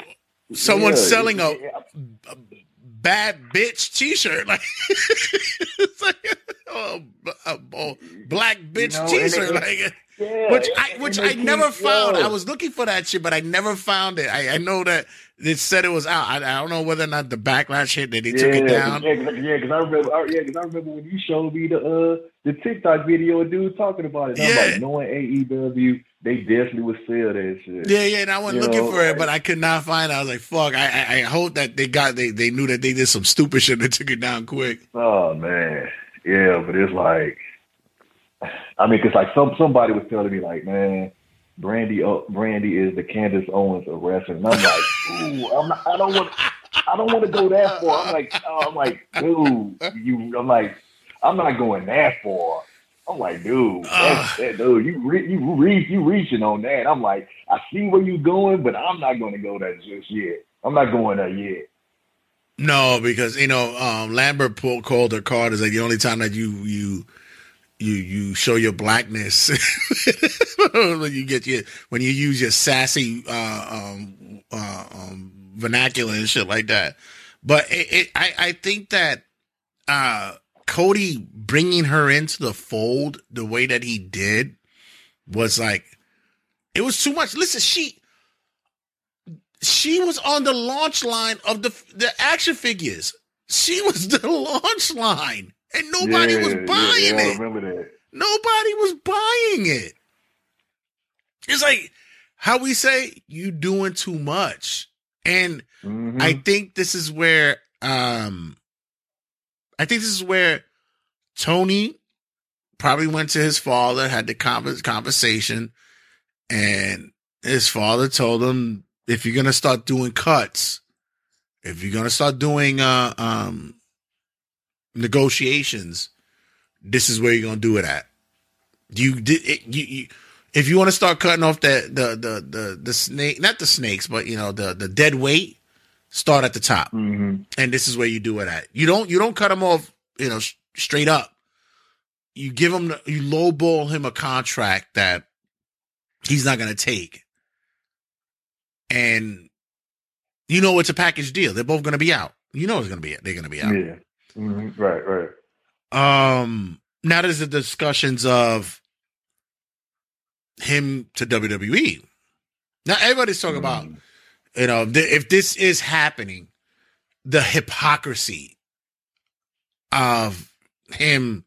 someone Yeah, selling a, a bad bitch T-shirt, like, like oh, a, a- a black bitch know, T-shirt, like, yeah, which I which I never found. I was looking for that shit, but I never found it. I, I know that it said it was out. I, I don't know whether or not the backlash hit that they took it down. Yeah, cause, yeah, I remember. I, yeah, because I remember when you showed me the uh the TikTok video of dude talking about it. And Yeah. I'm like, knowing AEW, they definitely would sell that shit. Yeah, yeah, and I went You looking know, for it, but I could not find it. I was like, "Fuck!" I, I, I hope that they got they they knew that they did some stupid shit and took it down quick. Oh man, yeah, but it's like, I mean, because like some somebody was telling me like, man, Brandi uh, Brandi is the Candace Owens of wrestling. And I'm like, ooh, I'm not, I don't want I don't want to go that far. I'm like, oh, I'm like, dude, you. I'm like, I'm not going that far. I'm like, dude, that's, that, dude, you re- you reach you reaching on that. I'm like, I see where you're going, but I'm not going to go there just yet. I'm not going there yet. No, because you know um, Lambert pulled, called her card is like the only time that you you you you show your blackness when you get your when you use your sassy uh, um, uh, um, vernacular and shit like that. But it, it, I I think that uh, Cody bringing her into the fold the way that he did was like it was too much. Listen, she she was on the launch line of the the action figures. She was the launch line, and nobody yeah, was buying yeah, it. Nobody was buying it. It's like how we say you doing too much, and Mm-hmm. I think this is where um, I think this is where Tony probably went to his father, had the convers- conversation, and his father told him, if you're gonna start doing cuts, if you're gonna start doing uh um negotiations, this is where you're gonna do it at. You did it, you, you if you want to start cutting off the the the the the snake, not the snakes, but you know the the dead weight, start at the top, Mm-hmm. and this is where you do it at. You don't you don't cut them off, you know, sh- straight up. You give him the, you lowball him a contract that he's not going to take, and you know it's a package deal. They're both going to be out. You know it's going to be they're going to be out. Yeah. Mhm. Right, right. Um, now there's the discussions of him to WWE. Now everybody's talking about, you know, th- if this is happening, the hypocrisy of him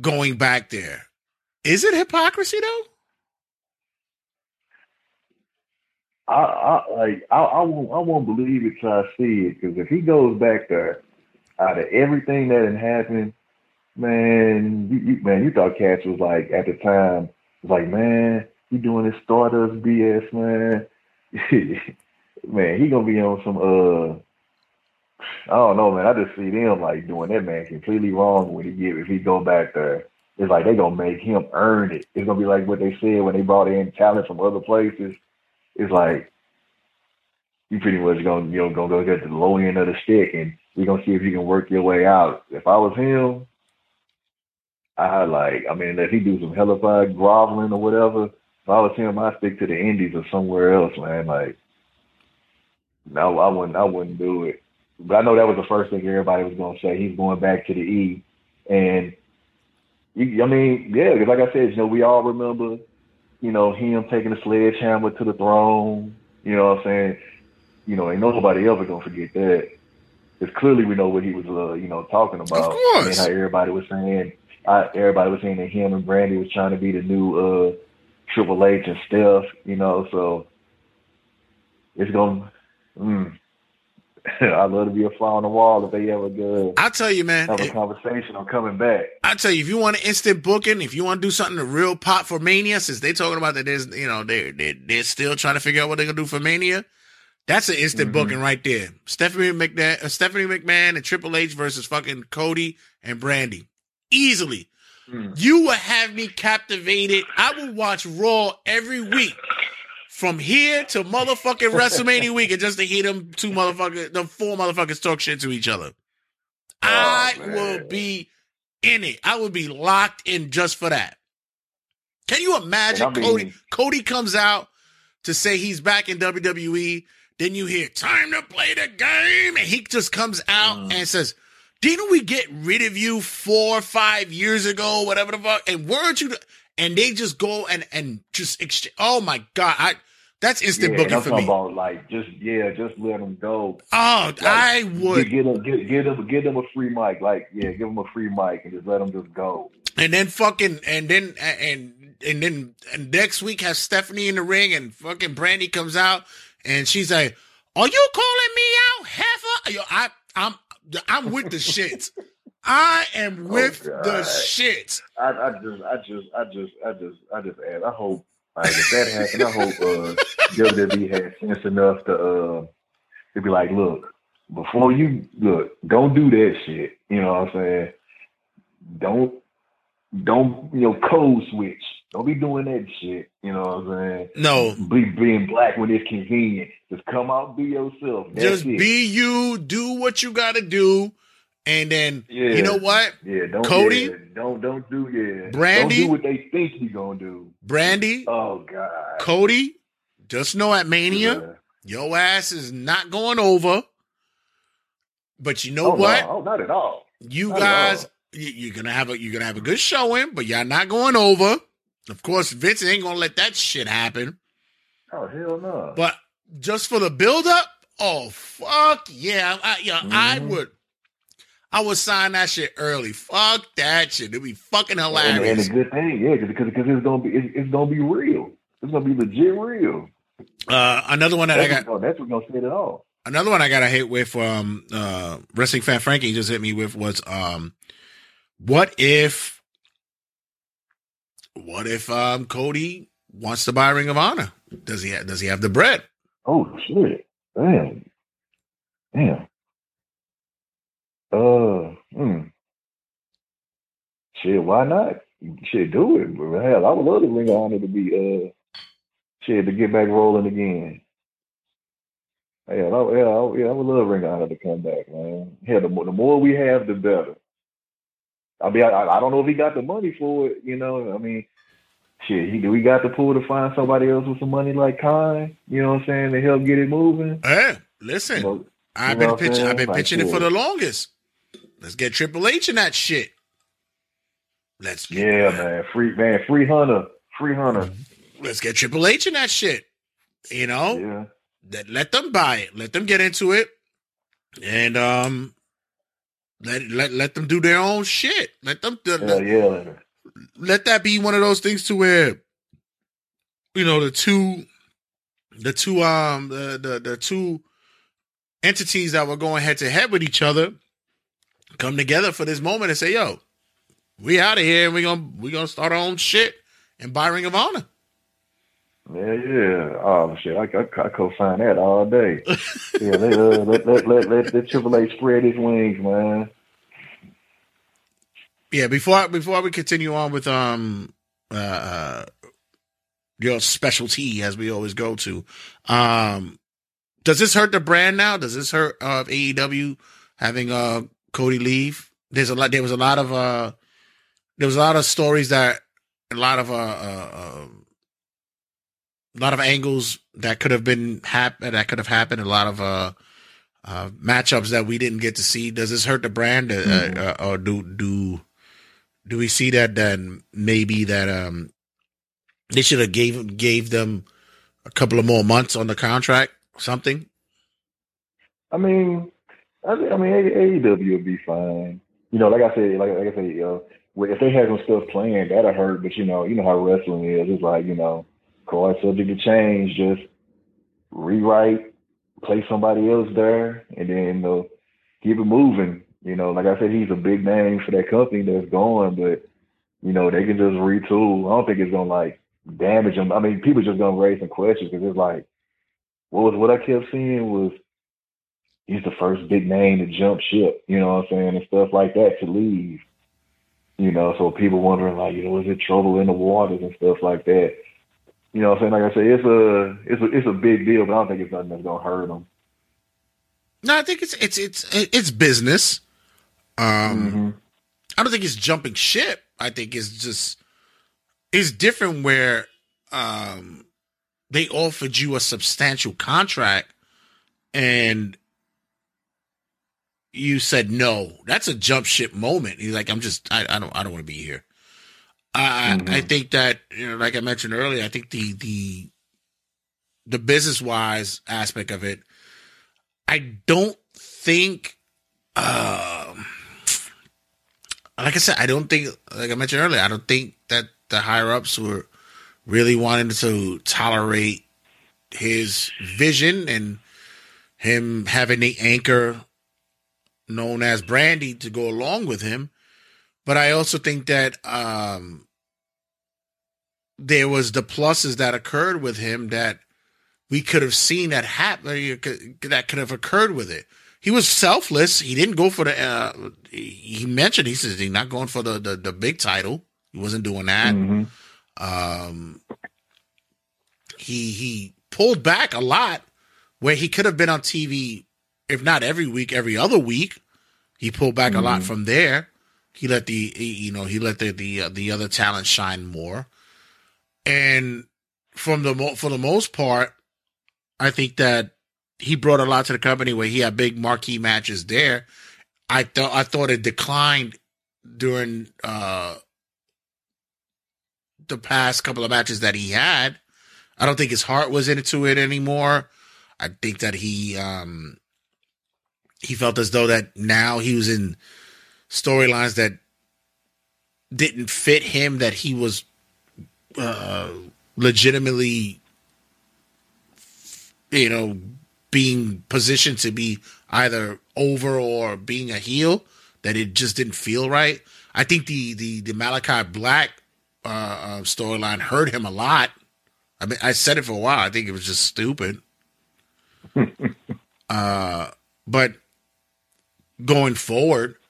going back there. Is it hypocrisy though? I, I like I, I won't I won't believe it till I see it because if he goes back there, out of everything that had happened, man, you, you man, you thought Cash was like at the time was like, man, he doing this Stardust BS, man. man, he gonna be on some uh. I don't know, man. I just see them like doing that man completely wrong when he get if he go back there. It's like they gonna make him earn it. It's gonna be like what they said when they brought in talent from other places. It's like you pretty much gonna you know gonna go get the low end of the stick, and we gonna see if you can work your way out. If I was him, I like. I mean, if he do some hellified groveling or whatever, if I was him, I'd stick to the Indies or somewhere else, man. Like, no, I wouldn't. I wouldn't do it. But I know that was the first thing everybody was gonna say. He's going back to the E, and you, I mean, yeah, because like I said, you know, we all remember, you know, him taking the sledgehammer to the throne. You know what I'm saying? You know, ain't nobody ever gonna forget that. Because clearly we know what he was, uh, you know, talking about. Of course. And how everybody was saying, I, everybody was saying that him and Brandi was trying to be the new uh, Triple H and Steph. You know, so it's gonna. Mm, I'd love to be a fly on the wall if they ever go. I'll tell you, man. Have a conversation on coming back. I tell you, if you want an instant booking, if you want to do something to real pop for Mania, since they're talking about that, there's you know they they they're still trying to figure out what they're gonna do for Mania. That's an instant Mhm. booking right there. Stephanie McMahon, uh, Stephanie McMahon, and Triple H versus fucking Cody and Brandi, easily. You will have me captivated. I will watch Raw every week. From here to motherfucking WrestleMania week, and just to hear them two motherfuckers, the four motherfuckers talk shit to each other. I will be in it. I will be locked in just for that. Can you imagine And I mean- Cody? Cody comes out to say he's back in WWE. Then you hear "Time to play the game," and he just comes out mm. and says, "Didn't we get rid of you four or five years ago? Whatever the fuck." And weren't you? The, and they just go and and just exchange. Oh my god, I that's instant yeah, booking and I'm for talking me. about like just yeah, just let them go. Oh, I would. Get them, get, get them, give them a free mic. Like yeah, give them a free mic and just let them just go. and then fucking and then and and then and next week has Stephanie in the ring and fucking Brandi comes out and she's like, "Are you calling me out, heifer?" Yo, I I'm I'm with the shits. I am with Oh, the shits. I, I just, I just, I just, I just, I just add. I hope like if that happens, I hope uh, WWE has sense enough to uh to be like, look, before you look, don't do that shit. You know what I'm saying? Don't, don't, you know, code switch. Don't be doing that shit. You know what I'm saying? No. Be being black when it's convenient. Just come out, be yourself. That's Just it. be you, do what you got to do, and then Yeah. you know what? Yeah, don't Cody, yeah, don't don't do yeah. Brandi? Don't do what they think you're gonna do. Brandi, Oh God. Cody, just know at Mania, your ass is not going over. But you know oh, what? No, oh, not at all. You Not guys, you're gonna have a you're gonna have a good showing, but y'all not going over. Of course, Vince ain't gonna let that shit happen. Oh hell no. But just for the build up, oh fuck yeah, I, yeah, I Mm-hmm. would, I would sign that shit early. Fuck that shit. It'd be fucking hilarious. and a good thing, yeah, because because it's gonna be it's, it's gonna be real. It's gonna be legit real. Uh, another one that I got. what- that's what's gonna set it off. Another one I got to hit with um uh wrestling fan Frankie just hit me with was um what if what if um Cody wants to buy Ring of Honor? Does he ha- does he have the bread? Oh shit! Damn. Damn. Uh. Hmm. Shit. Why not? Shit. Do it. Hell, I would love the Ring of Honor to be uh. Shit to get back rolling again. Hell, I, hell, I, yeah, I would love Ring of Honor to come back, man. Hell, the more, the more we have, the better. I mean, I, I don't know if he got the money for it. You know, I mean, shit, he we got the pool to find somebody else with some money like Khan? You know what I'm saying to help get it moving. Hey, listen, You know- I've you know been I'm pitching. I've been Like, pitching it for the longest. Let's get Triple H in that shit. Let's Yeah, man. Free man, free hunter. Free hunter. let's get Triple H in that shit. You know, Yeah. let let them buy it. Let them get into it, and um, let let let them do their own shit. Let them let, Hell yeah, let that be one of those things to where, you know, the two the two um the the, the two entities that were going head to head with each other come together for this moment and say, "Yo, we out of here and we gonna we gonna start our own shit and buy Ring of Honor." Yeah, yeah. Oh shit, I, I, I co-sign that all day. yeah, they, uh, let, let let let let Triple H spread his wings, man. Yeah, before before we continue on with um uh, uh your specialty as we always go to, um does this hurt the brand now? Does this hurt uh AEW having uh Cody leave? There's a lot there was a lot of uh there was a lot of stories that a lot of uh, uh, uh a lot of angles that could have been hap- that could have happened. A lot of uh, uh, matchups that we didn't get to see. Does this hurt the brand, uh, Mm-hmm. uh, or do do do we see that then maybe that um they should have gave gave them a couple of more months on the contract, something? I mean, I, I mean, AEW would be fine. You know, like I said, like, like I said, you know, if they had some stuff planned, that'd hurt. But you know, you know how wrestling is. It's like you know, card subject to change. Just rewrite, play somebody else there, and then you know, keep it moving. You know, like I said, he's a big name for that company that's going, but you know, they can just retool. I don't think it's gonna like damage them. I mean, people just gonna raise some questions because it's like, what was what I kept seeing was he's the first big name to jump ship, you know what I'm saying, and stuff like that to leave. You know, so people wondering like, you know, is it trouble in the waters and stuff like that. You know what I'm saying? Like I say, it's a it's a it's a big deal, but I don't think it's nothing that's gonna hurt them. No, I think it's it's it's it's business. Um, I don't think it's jumping ship. I think it's just it's different where um they offered you a substantial contract and you said no. That's a jump ship moment. He's like, I'm just I, I don't I don't want to be here. I I think that you know, like I mentioned earlier, I think the the the business wise aspect of it, I don't think um like I said, I don't think like I mentioned earlier, I don't think that the higher ups were really wanting to tolerate his vision and him having the anchor known as Brandi to go along with him. But I also think that um there was the pluses that occurred with him that we could have seen that happen that could have occurred with it. He was selfless. He didn't go for the. Uh, he mentioned he says he's not going for the, the the big title. He wasn't doing that. Um, he he pulled back a lot where he could have been on TV, if not every week, every other week. He pulled back a lot Mhm. from there. He let the you know he let the the uh, the other talent shine more, and from the mo- for the most part, I think that he brought a lot to the company where he had big marquee matches there. I thought I thought it declined during uh the past couple of matches that he had. I don't think his heart was into it anymore. I think that he um he felt as though that now he was in storylines that didn't fit him that he was uh legitimately you know being positioned to be either over or being a heel that it just didn't feel right. I think the the the Malachi Black uh, uh storyline hurt him a lot. I mean, I said it for a while. I think it was just stupid. uh, but going forward, I, and I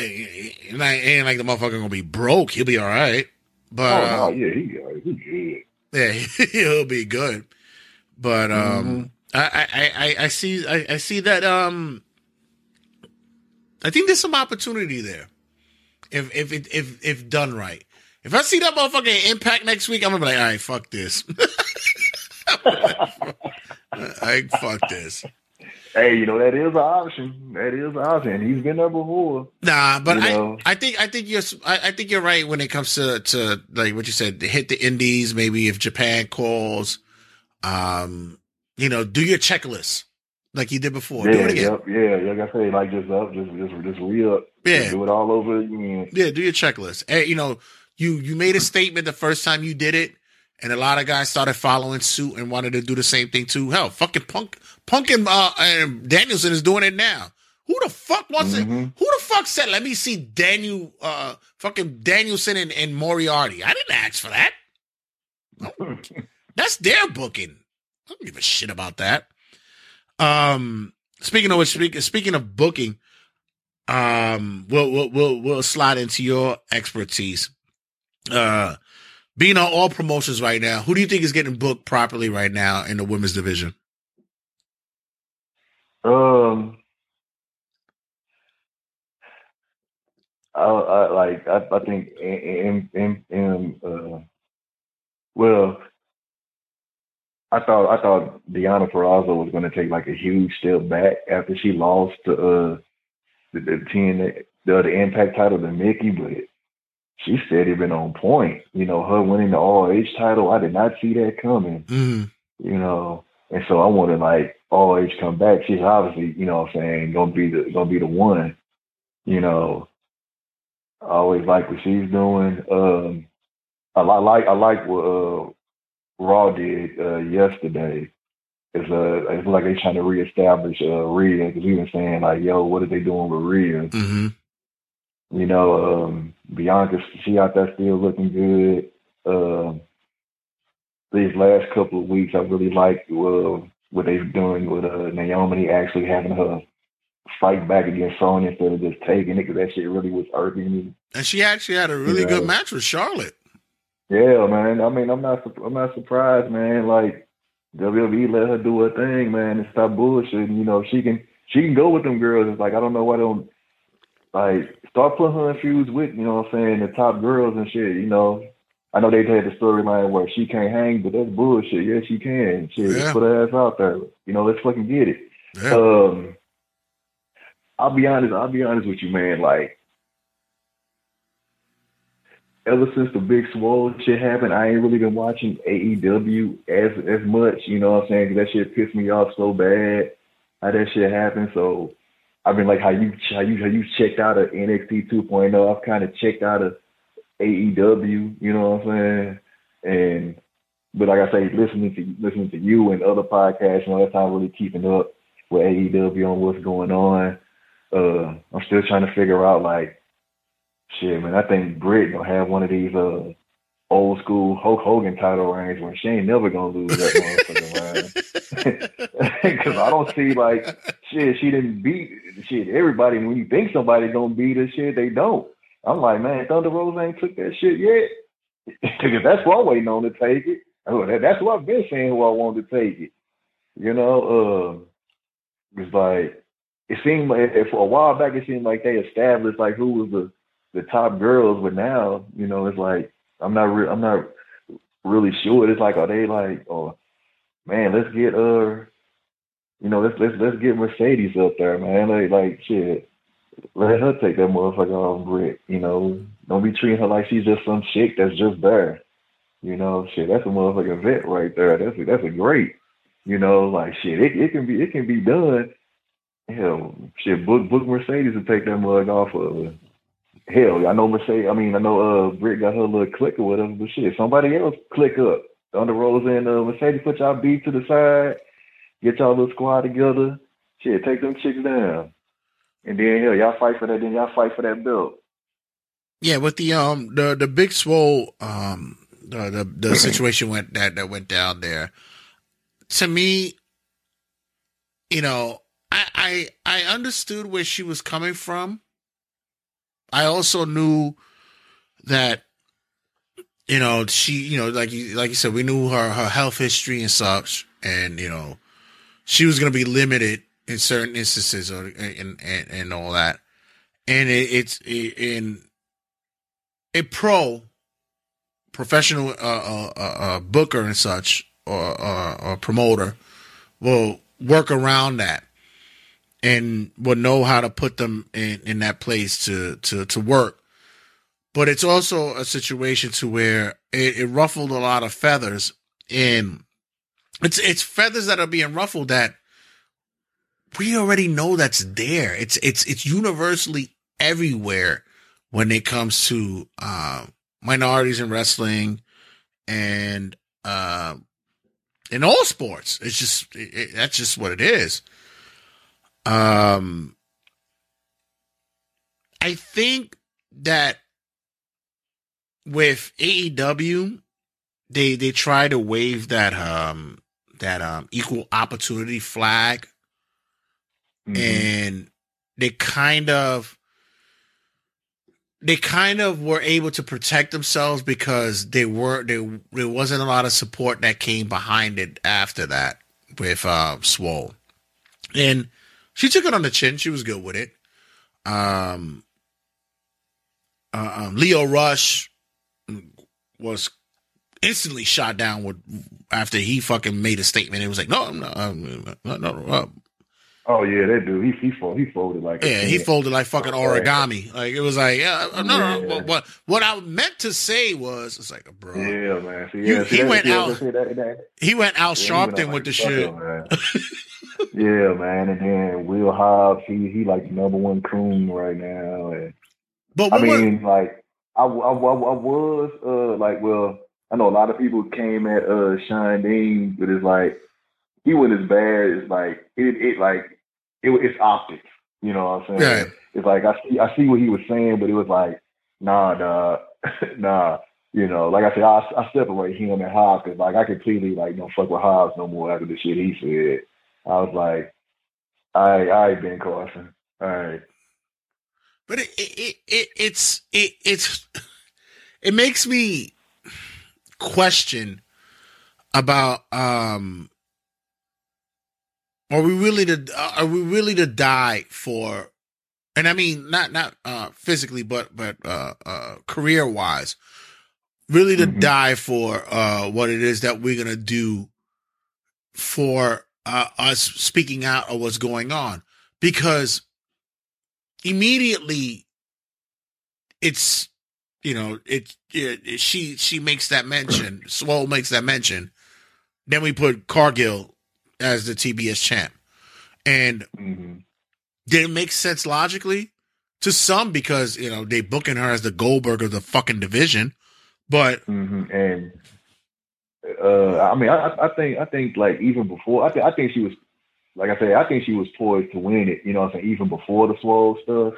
ain't like the motherfucker gonna be broke. He'll be all right. But oh, uh, no, yeah, he, he good. yeah, he'll be good. But um, Mm-hmm. I, I, I, I see I, I see that um, I think there's some opportunity there if if it if if done right. If I see that motherfucker Impact next week, I'm gonna be like, all right, fuck this. I fuck this. Hey, you know that is an option. That is an option. He's been there before. Nah, but I, know. I think I think you're I, I think you're right when it comes to to like what you said, hit the indies. Maybe if Japan calls, um, you know, do your checklist like you did before. do yeah, it again. yep, yeah. Like I say, like just up, just just just re up. Yeah. Just do it all over again. Yeah, do your checklist. Hey, you know, you you made a statement the first time you did it, and a lot of guys started following suit and wanted to do the same thing too. Hell, fucking Punk, Punk and, uh, and Danielson is doing it now. Who the fuck wants it? Who the fuck said, let me see Daniel, uh, fucking Danielson and, and Moriarty? I didn't ask for that. That's their booking. I don't give a shit about that. Um, speaking of which, speak, speaking of booking, um, we'll, we'll, we'll, we'll slide into your expertise. Uh, being on all promotions right now, who do you think is getting booked properly right now in the women's division? Um, I, I like I, I think in in in uh, well, I thought I thought Deanna Purrazzo was going to take like a huge step back after she lost to uh the, the ten the, the Impact title to Mickie, but she said it been on point. You know, her winning the ROH title, I did not see that coming. Mm. You know, and so I wanted like ROH come back. She's obviously, you know, what I'm saying gonna be the gonna be the one. You know, I always like what she's doing. Um, I, li- like I like what uh, Raw did uh, yesterday. It's uh, it's like they trying to reestablish uh, Rhea because we been saying like, yo, what are they doing with Rhea? Mm-hmm. You know, um, Bianca, she out there still looking good. Um, these last couple of weeks, I really like uh, what they're doing with uh, Naomi actually having her fight back against Sonya instead of just taking it because that shit really was irking me. And she actually had a really Yeah. good match with Charlotte. Yeah, man. I mean, I'm not sup- I'm not surprised, man. Like WWE let her do her thing, man, and stop bullshitting. You know, she can she can go with them girls. It's like I don't know why they don't like start putting her in feuds with you know what I'm saying the top girls and shit. You know, I know they had the storyline where she can't hang, but that's bullshit. Yeah, she can. Shit, Yeah. put her ass out there. You know, let's fucking get it. Yeah. Um, I'll be honest. I'll be honest with you, man. Like, ever since the big swole shit happened, I ain't really been watching AEW as as much. You know what I'm saying? that shit pissed me off so bad. How that shit happened. So I've been like how you how you how you checked out of NXT 2.0. oh. I've kind of checked out of AEW. You know what I'm saying? And but like I say, listening to listening to you and other podcasts, you know, that's I'm really keeping up with AEW on what's going on. Uh, I'm still trying to figure out like, shit, man. I think Britt gonna have one of these uh old school Hulk Hogan title reigns where she ain't never gonna lose that motherfucking. Because I don't see like shit. She didn't beat shit. Everybody when you think somebody's gonna beat her, shit, they don't. I'm like, man, Thunder Rosa ain't took that shit yet. Because that's what I'm waiting on to take it. Oh, that- That's what I've been saying. Who I wanted to take it. You know, uh, it's like it seemed like for a while back, it seemed like they established like who was the the top girls, but now you know it's like I'm not re- I'm not really sure. It's like are they like oh man, let's get uh you know let's let's let's get Mercedes up there, man. Like like shit. Let her take that motherfucker off Britt, you know. Don't be treating her like she's just some chick that's just there. You know, shit, that's a motherfucking vet right there. That's a, that's a great. You know, like shit, it, it can be it can be done. Hell, shit, book book Mercedes to take that mug off of her. Hell, I know Mercedes. I mean, I know uh Britt got her little click or whatever, but shit, somebody else click up. Under Rose and uh, Mercedes, put y'all beat to the side, get y'all little squad together. Shit, take them chicks down, and then hell, y'all fight for that. Then y'all fight for that belt. Yeah, with the um the the big swole um the the, the situation went that that went down there. To me, you know, I I I understood where she was coming from. I also knew that you know she you know like you like you said we knew her her health history and such and you know she was going to be limited in certain instances or and and, and all that. And it, it's in a pro professional uh, uh, uh, uh, booker and such or, or, or promoter will work around that and will know how to put them in, in that place to, to, to work. But it's also a situation to where it, it ruffled a lot of feathers and it's, it's feathers that are being ruffled that we already know that's there. It's, it's, it's universally everywhere when it comes to uh, minorities in wrestling and uh, in all sports. It's just it, it- that's just what it is. Um, I think that with AEW, they they try to wave that um that um equal opportunity flag, and they kind of they kind of were able to protect themselves because they were they there wasn't a lot of support that came behind it after that with uh Swole. And she took it on the chin. She was good with it. Um, uh, um Lio Rush was instantly shot down with after he fucking made a statement. It was like, no, I'm not, um, no, no, uh, Oh yeah, that dude. He he folded. He folded like yeah, he folded like fucking origami. Like it was like, yeah, no, no, no. Yeah. What, what what I meant to say was, it's like, bro, Yeah, man. See, You- see, he that- went yeah, out- that- that- he went Yeah, he went Sharpton out with the like shit. yeah, man. And then Will Hobbs, he he like the number one coon right now. And But I was- mean, like I, I, I, I was uh like, well, I know a lot of people came at uh Shawn Dean, but it's like he wasn't as bad as like it it like it it's optics. You know what I'm saying? Right. It's like I see I see what he was saying, but it was like, nah, nah, nah. You know, like I said, I, I separate him and Hobbs because like I completely like don't fuck with Hobbs no more after the shit he said. I was like, I I Ben Carson. All right. But it, it, it, it it's it it's it makes me question about um are we really to are we really to die for and I mean not not uh physically but but uh uh career wise really to die for uh what it is that we're gonna do for uh, us speaking out of what's going on. Because immediately it's you know it, it she she makes that mention swole makes that mention. Then we put cargill as the tbs champ. And did it make sense logically? To some because you know they booking her as the goldberg of the fucking division. But hmm And uh, I mean, I, I think I think like even before, I think I think she was like I said, I think she was poised to win it. You know, what I'm saying even before the swole stuff.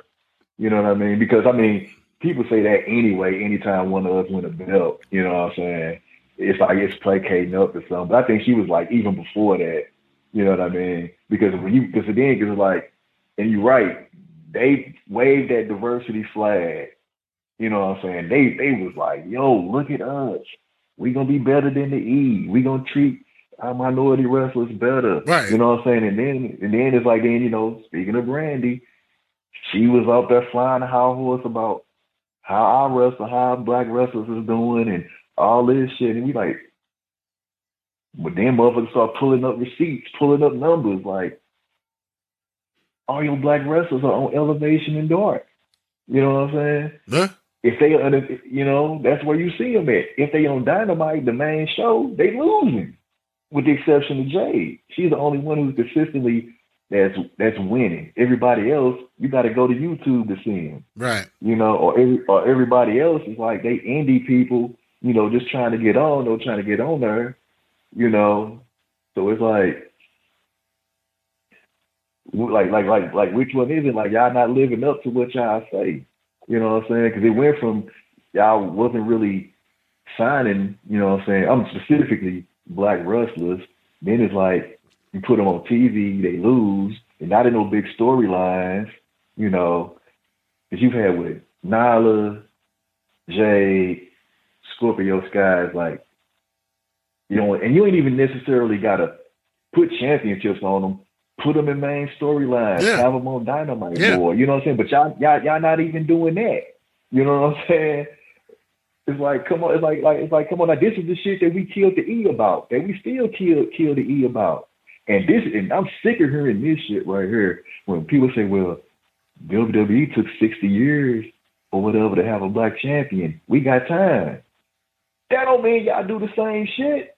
You know what I mean? Because I mean, people say that anyway. Anytime one of us win a belt, you know what I'm saying? It's like it's placating up or something. But I think she was like even before that. You know what I mean? Because when you because then because like, and you're right, they waved that diversity flag. You know what I'm saying? They they was like, yo, look at us. We gonna be better than the E. We gonna treat our minority wrestlers better. Right. You know what I'm saying? And then and then it's like then, you know, speaking of Brandi, she was out there flying a high horse about how our wrestler, how our black wrestlers is doing and all this shit. And we like but then motherfuckers start pulling up receipts, pulling up numbers like all your black wrestlers are on elevation and dark. You know what I'm saying? Yeah. If they, you know, that's where you see them at. If they on Dynamite, the main show, they losing, with the exception of Jade. She's the only one who's consistently that's that's winning. Everybody else, you got to go to YouTube to see them. right You know, or every, or everybody else is like they indie people, you know, just trying to get on, or trying to get on there, you know. So it's like, like, like, like, like, which one is it? Like, y'all not living up to what y'all say. You know what I'm saying? Because it went from y'all wasn't really signing. You know what I'm saying? I'm specifically black wrestlers. Then it's like you put them on TV, they lose, and not in no big storylines. You know, because you've had with Nyla, Jay, Scorpio Skies, like you know, and you ain't even necessarily got to put championships on them. Put them in main storylines. Yeah. Have them on Dynamite Yeah. more. You know what I'm saying? But y'all, y'all, y'all not even doing that. You know what I'm saying? It's like, come on. It's like, like, it's like, come on. Now, this is the shit that we killed the E about. That we still kill, kill the E about. And this, and I'm sick of hearing this shit right here. When people say, "Well, WWE took 60 years or whatever to have a black champion. We got time." That don't mean y'all do the same shit.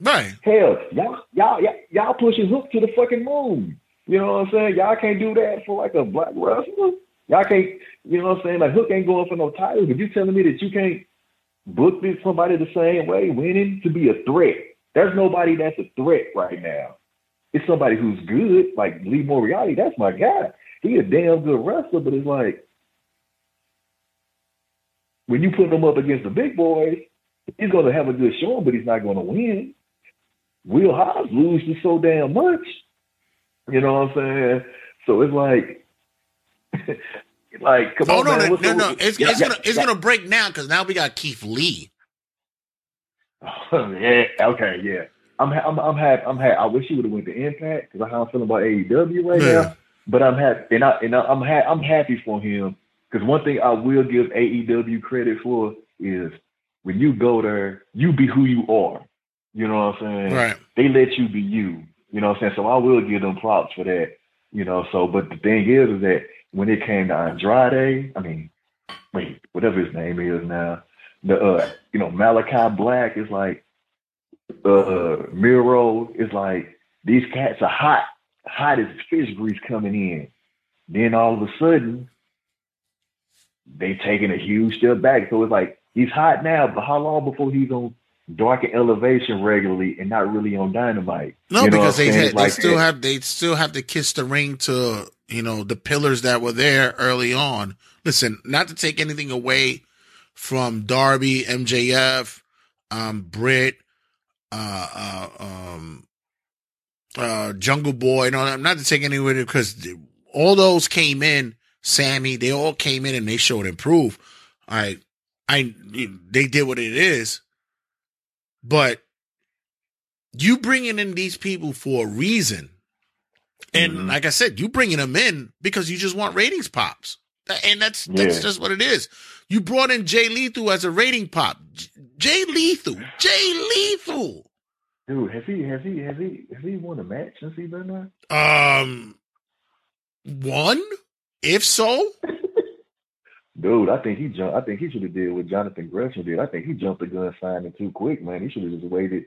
Right. Hell, y'all, y'all, y'all, pushing Hook to the fucking moon. You know what I'm saying? Y'all can't do that for like a black wrestler. Y'all can't, you know what I'm saying? Like Hook ain't going for no titles, but you telling me that you can't book it somebody the same way, winning to be a threat. There's nobody that's a threat right now. It's somebody who's good, like Lee Moriarty. That's my guy. He a damn good wrestler, but it's like when you put him up against the big boys, he's gonna have a good showing, but he's not gonna win. Will Hobbs loses so damn much. You know what I'm saying? So it's like, like, come on, no, man. no, no, no! It's, Yeah, it's yeah, gonna it's yeah. gonna break now because now we got Keith Lee. yeah, okay, yeah. I'm I'm I'm happy. I'm happy. I wish he would have went to Impact because how I'm feeling about AEW right now. But I'm happy, and I and I, I'm ha- I'm happy for him because one thing I will give AEW credit for is when you go there, you be who you are. You know what I'm saying? Right. They let you be you. You know what I'm saying? So I will give them props for that. You know. So, but the thing is, is that when it came to Andrade, I mean, wait, whatever his name is now, the uh, you know Malakai Black is like uh Miro is like these cats are hot, hot as fish grease coming in. Then all of a sudden, they taking a huge step back. So it's like he's hot now, but how long before he's on dark and elevation regularly and not really on dynamite? No, You know because they had, It's they still that. have they still have to kiss the ring to you know the pillars that were there early on. Listen, not to take anything away from Darby, MJF, um, Britt, uh, uh, um, uh, Jungle Boy, No, that. Not to take anything away because all those came in. Sammy, they all came in and they showed improve. I, I, they did what it is, but you bringing in these people for a reason. And Mm-hmm. like I said, you bringing them in because you just want ratings pops. And that's that's Yeah. just what it is. You brought in Jay Lethal as a rating pop. J- Jay Lethal, Jay Lethal. Dude, has he has he has he has he won a match since he been there? Um, one, if so, Dude, I think he jumped. I think he should have did what Jonathan Gresham did. I think he jumped the gun signing too quick, man. He should have just waited.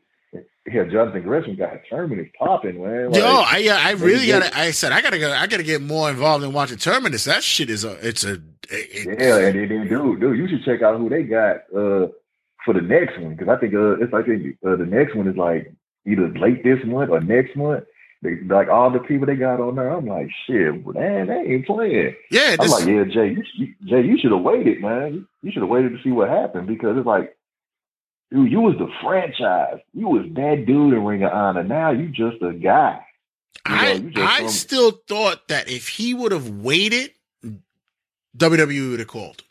Yeah, Jonathan Gresham got a terminus popping, man. Like, yo, I yeah, I really gotta. I said I gotta go. I gotta get more involved in watching Terminus. That shit is a. It's a. it- Yeah, and then, then dude, dude, you should check out who they got uh for the next one because I think uh it's like uh, the next one is like either late this month or next month. They, like all the people they got on there, I'm like, shit, man, they ain't playing. Yeah, I'm like, yeah, Jay, you, Jay, you should have waited, man. You, should have waited to see what happened because it's like, dude, you was the franchise. You was that dude in Ring of Honor. Now you just a guy. You know, I I some- still thought that if he would have waited, WWE would have called.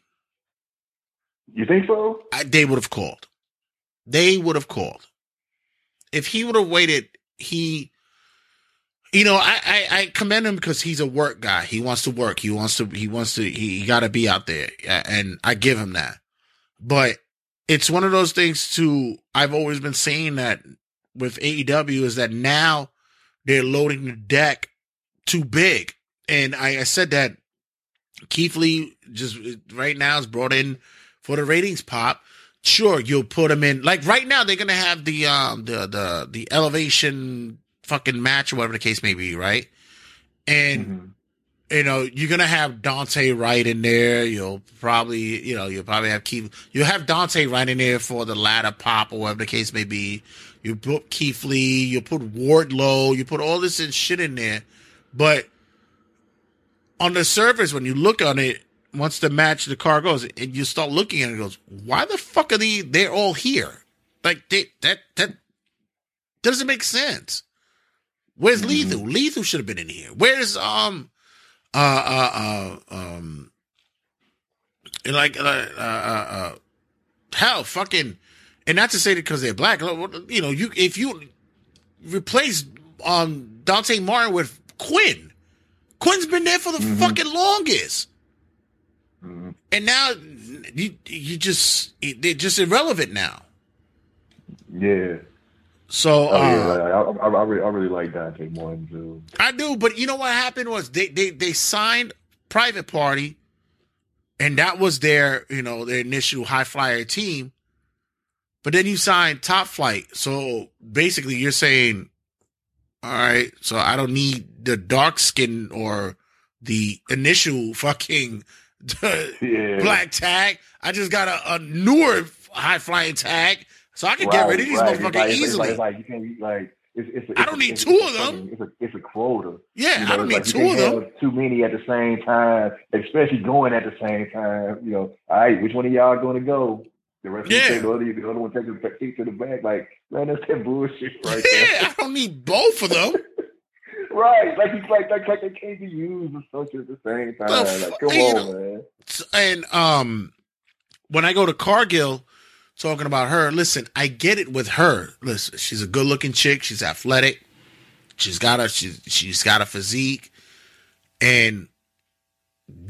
You think so? I, they would have called. They would have called. If he would have waited, he, you know, I, I, I commend him because he's a work guy. He wants to work. He wants to. He wants to. He, he got to be out there, and I give him that. But it's one of those things. To I've always been saying that with AEW is that now they're loading the deck too big, and I, I said that Keith Lee just right now is brought in for the ratings pop. Sure, you'll put him in like right now. They're gonna have the um the the the elevation fucking match or whatever the case may be, right? And mm-hmm. you know you're gonna have Dante Wright in there. You'll probably you know you'll probably have Keith. You'll have Dante right in there for the ladder pop or whatever the case may be. You put Keith Lee. You put Wardlow. You put all this shit in there, but on the surface, when you look on it, once the match, the car goes, and you start looking at it, it goes, why the fuck are they? They're all here. Like they, that that doesn't make sense. Where's Lethal? Lethal should have been in here. Where's um uh uh uh um like uh, uh, uh, uh hell fucking and not to say that because they're black. You know, you if you replace um Dante Martin with Quinn, Quinn's been there for the fucking longest. And now you you just they're just irrelevant now. Yeah. So Oh, yeah, uh, like, I, I, I, really, I really like Dante Martin too. I do, but you know what happened was they they they signed Private Party, and that was their you know their initial high flyer team. But then you signed Top Flight, so basically you're saying, all right, so I don't need the dark skin or the initial fucking Yeah. black tag. I just got a, a newer high flying tag, so I can get rid of these right. motherfuckers like, it's easily. like, it's like you can't be like. It's, it's, it's I don't need two of them. It's a it's a quota. Yeah, You I don't need two of them. Too many at the same time, especially going at the same time. You know, all right, which one of y'all going to go? The rest Yeah. of you take the other, the other one take the take to the back. Like, man, that's that bullshit right there. Yeah, I don't need both of them. right, like it's like like like they can't be used or something at the same time. The like, come on, know, man. and um when I go to Cargill talking about her, listen, I get it with her. Listen, she's a good looking chick, she's athletic, she's got a she's she's got a physique, and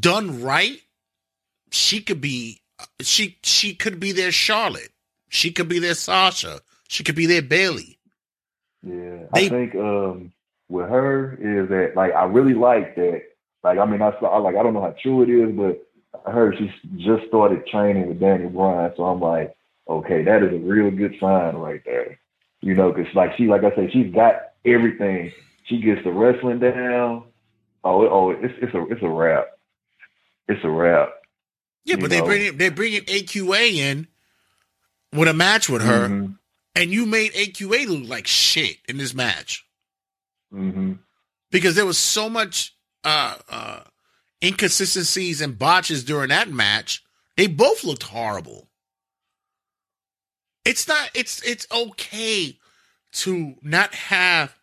done right, she could be she she could be their Charlotte. She could be their Sasha. She could be their Bailey. Yeah, They- I think um with her is that like I really like that. Like I mean I saw like I don't know how true it is, but I heard she just started training with Danny Bryan, so I'm like, okay, that is a real good sign right there. You know, because like she, like I said, she's got everything. She gets the wrestling down. Oh, oh, it's it's a it's a wrap. It's a wrap. Yeah, but they know. bring they're bringing AQA in with a match with her, Mhm. and you made AQA look like shit in this match Mm-hmm. because there was so much uh, uh, inconsistencies and botches during that match. They both looked horrible. It's not. It's it's okay to not have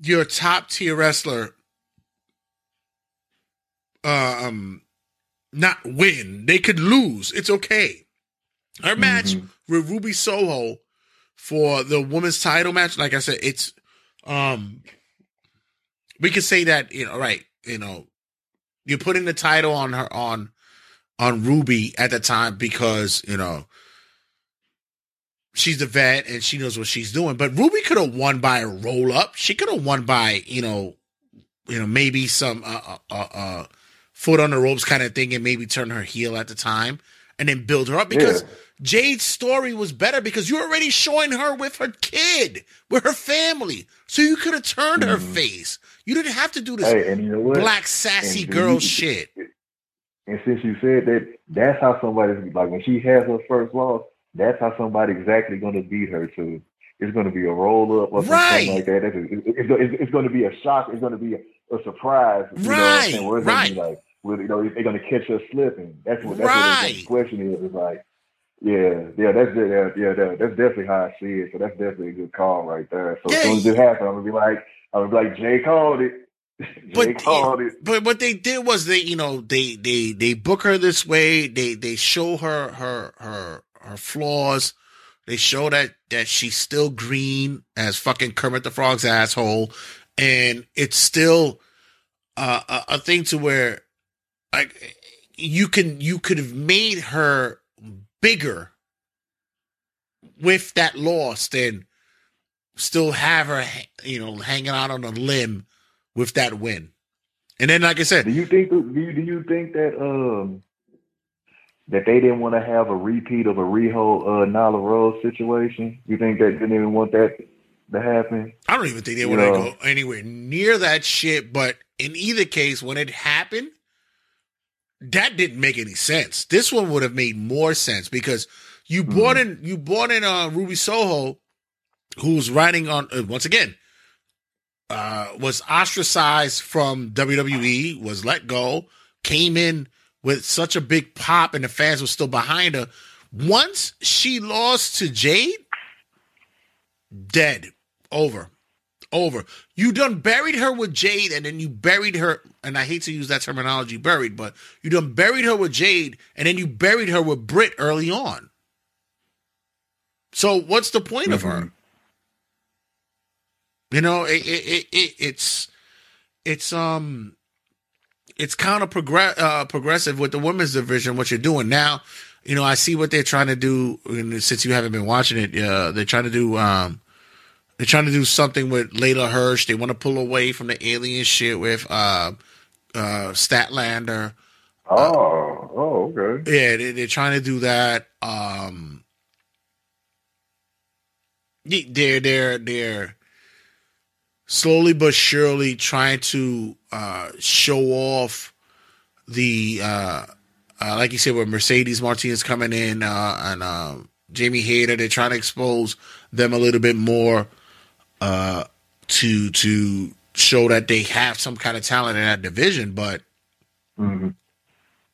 your top tier wrestler uh, um not win. They could lose. It's okay. Her match with Ruby Soho for the women's title match, like I said, it's um we could say that, you know, right, you know, you're putting the title on her on on Ruby at the time because, you know, she's the vet and she knows what she's doing. But Ruby could have won by a roll up. She could have won by, you know, you know, maybe some uh, uh, uh, uh, foot on the ropes kind of thing, and maybe turn her heel at the time, and then build her up because Jade's story was better because you're already showing her with her kid, with her family, so you could have turned her face. You didn't have to do this Hey, you know black sassy And girl you- shit. And since you said that, that's how somebody's like when she has her first loss. That's how somebody's exactly going to beat her too. It's going to be a roll up or Right. something like that. It's, it's, it's, it's going to be a shock. It's going to be a, a surprise. You know what I'm saying? Right, right. Like, where, you know, they're going to catch her slipping. That's what. That's Right. what the question is. It's like, yeah, yeah, that's yeah, yeah, that, that's definitely how I see it. So that's definitely a good call right there. So as soon as it happens, I'm gonna be like, I'm gonna be like, Jay called it. Jay called it. But what they did was they, you know, they they they book her this way. They they show her her her her flaws. They show that that she's still green as fucking Kermit the Frog's asshole, and it's still uh, a, a thing to where like you can you could have made her bigger with that loss than still have her you know hanging out on a limb with that win. And then, like I said, Do you think do you, do you think that um that they didn't want to have a repeat of a Riho uh Nyla Rose situation? You think they didn't even want that to happen? I don't even think they want to go anywhere near that shit. But in either case, when it happened, that didn't make any sense. This one would have made more sense because you brought in you brought in uh, Ruby Soho, who's riding on uh, once again. Uh, was ostracized from WWE, was let go, came in with such a big pop, and the fans were still behind her. Once she lost to Jade, dead, over, over. You done buried her with Jade, and then you buried her. And I hate to use that terminology, buried, but you done buried her with Jade, and then you buried her with Britt early on. So what's the point of her? You know, it, it, it, it it's it's um it's kind of progress uh, progressive with the women's division. What you're doing now, you know, I see what they're trying to do. And since you haven't been watching it, uh, they're trying to do um they're trying to do something with Leyla Hirsch. They want to pull away from the alien shit with uh uh Statlander. Oh, oh, okay. Yeah, they, they're trying to do that. Um, they're they're they're slowly but surely trying to uh, show off the uh, uh, like you said, with Mercedes Martinez coming in uh, and um, Jamie Hayter, they're trying to expose them a little bit more uh, to to show that they have some kind of talent in that division. But hmm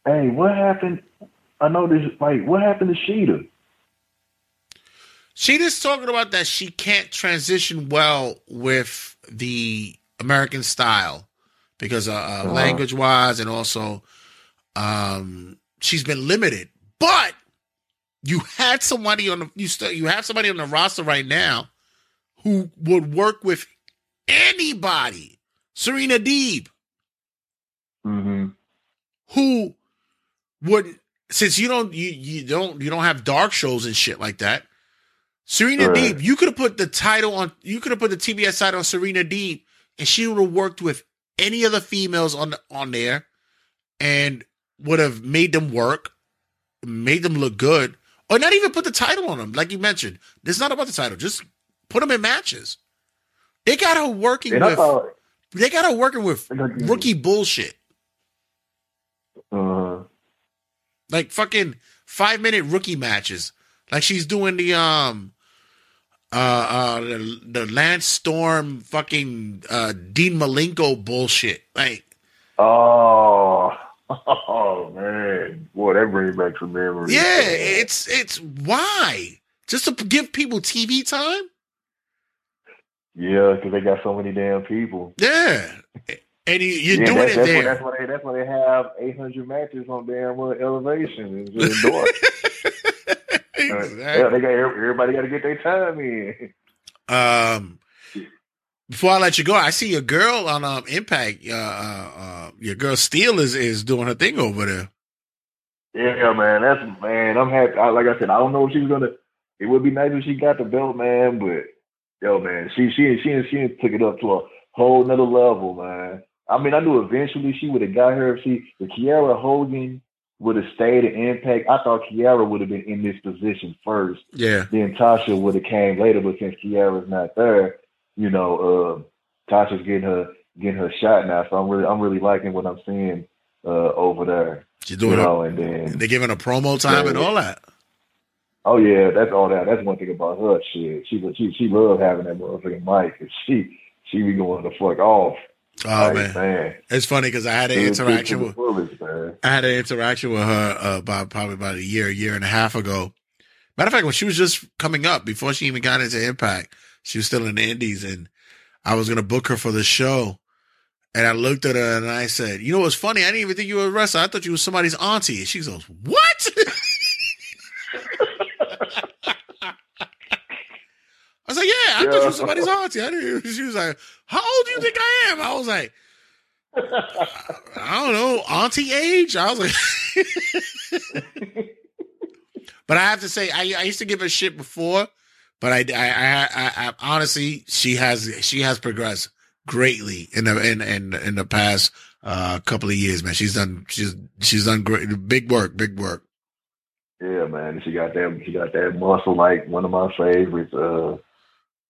Hey, what happened? I know this. Like, what happened to Shida? she just talking about that she can't transition well with the American style because uh, uh, Uh-huh. language wise and also um, she's been limited. But you had somebody on the you still you have somebody on the roster right now who would work with anybody. Serena Deeb, Mm-hmm. who would since you don't you, you don't you don't have dark shows and shit like that. Serena Right. Deeb, you could have put the title on you could have put the TBS title on Serena Deeb and she would have worked with any of the females on on there and would have made them work, made them look good, or not even put the title on them, like you mentioned. It's not about the title, just put them in matches. They got her working And with thought, they got her working with rookie bullshit. uh, like fucking five minute rookie matches. Like she's doing the um uh uh the, the Lance Storm fucking uh Dean Malenko bullshit. Like oh, oh man, boy, that brings back some memories. yeah, it's it's why just to give people TV time. yeah, because they got so many damn people. Yeah, and you, you're Yeah, doing it that's there. Why, that's why they that's why they have 800 matches on damn uh, elevation. It's just dark. yeah, they got everybody got to get their time in. Um, before I let you go, I see your girl on um Impact. Uh, uh, uh your girl Steele is is doing her thing over there. Yeah, man, that's man. I'm happy. I, like I said, I don't know if she's gonna. It would be nice if she got the belt, man. But yo, man, she she she she took it up to a whole nother level, man. I mean, I knew eventually she would have got her if she if Kiera Hogan would have stayed at Impact. I thought Kiera would have been in this position first. Yeah. Then Tasha would have came later, but since Kiera's not there, you know, uh, Tasha's getting her getting her shot now. So I'm really I'm really liking what I'm seeing uh, over there. She's doing you know, and then They're giving her promo time and all that. Oh yeah, that's all that. That's one thing about her. Shit, she she she loved having that motherfucking mic. 'cause she she be going the fuck off. Oh Like, man. It's funny because I had an Dude, interaction with man. I had an interaction with her uh, about probably about a year, year and a half ago. Matter of fact, when she was just coming up, before she even got into Impact, she was still in the Indies, and I was gonna book her for the show. And I looked at her and I said, "You know what's funny? I didn't even think you were a wrestler. I thought you were somebody's auntie." And she goes, "What?" I was like, "Yeah, I thought you were somebody's auntie." I didn't. She was like, "How old do you think I am?" I was like, "I don't know, auntie age." I was like, but I have to say, I, I used to give her shit before, but I, I, I, I, I honestly, she has, she has progressed greatly in the in in, in the past uh, couple of years, man. She's done, she's she's done great, big work, big work. Yeah, man. She got that. She got that muscle like one of my favorites. Uh,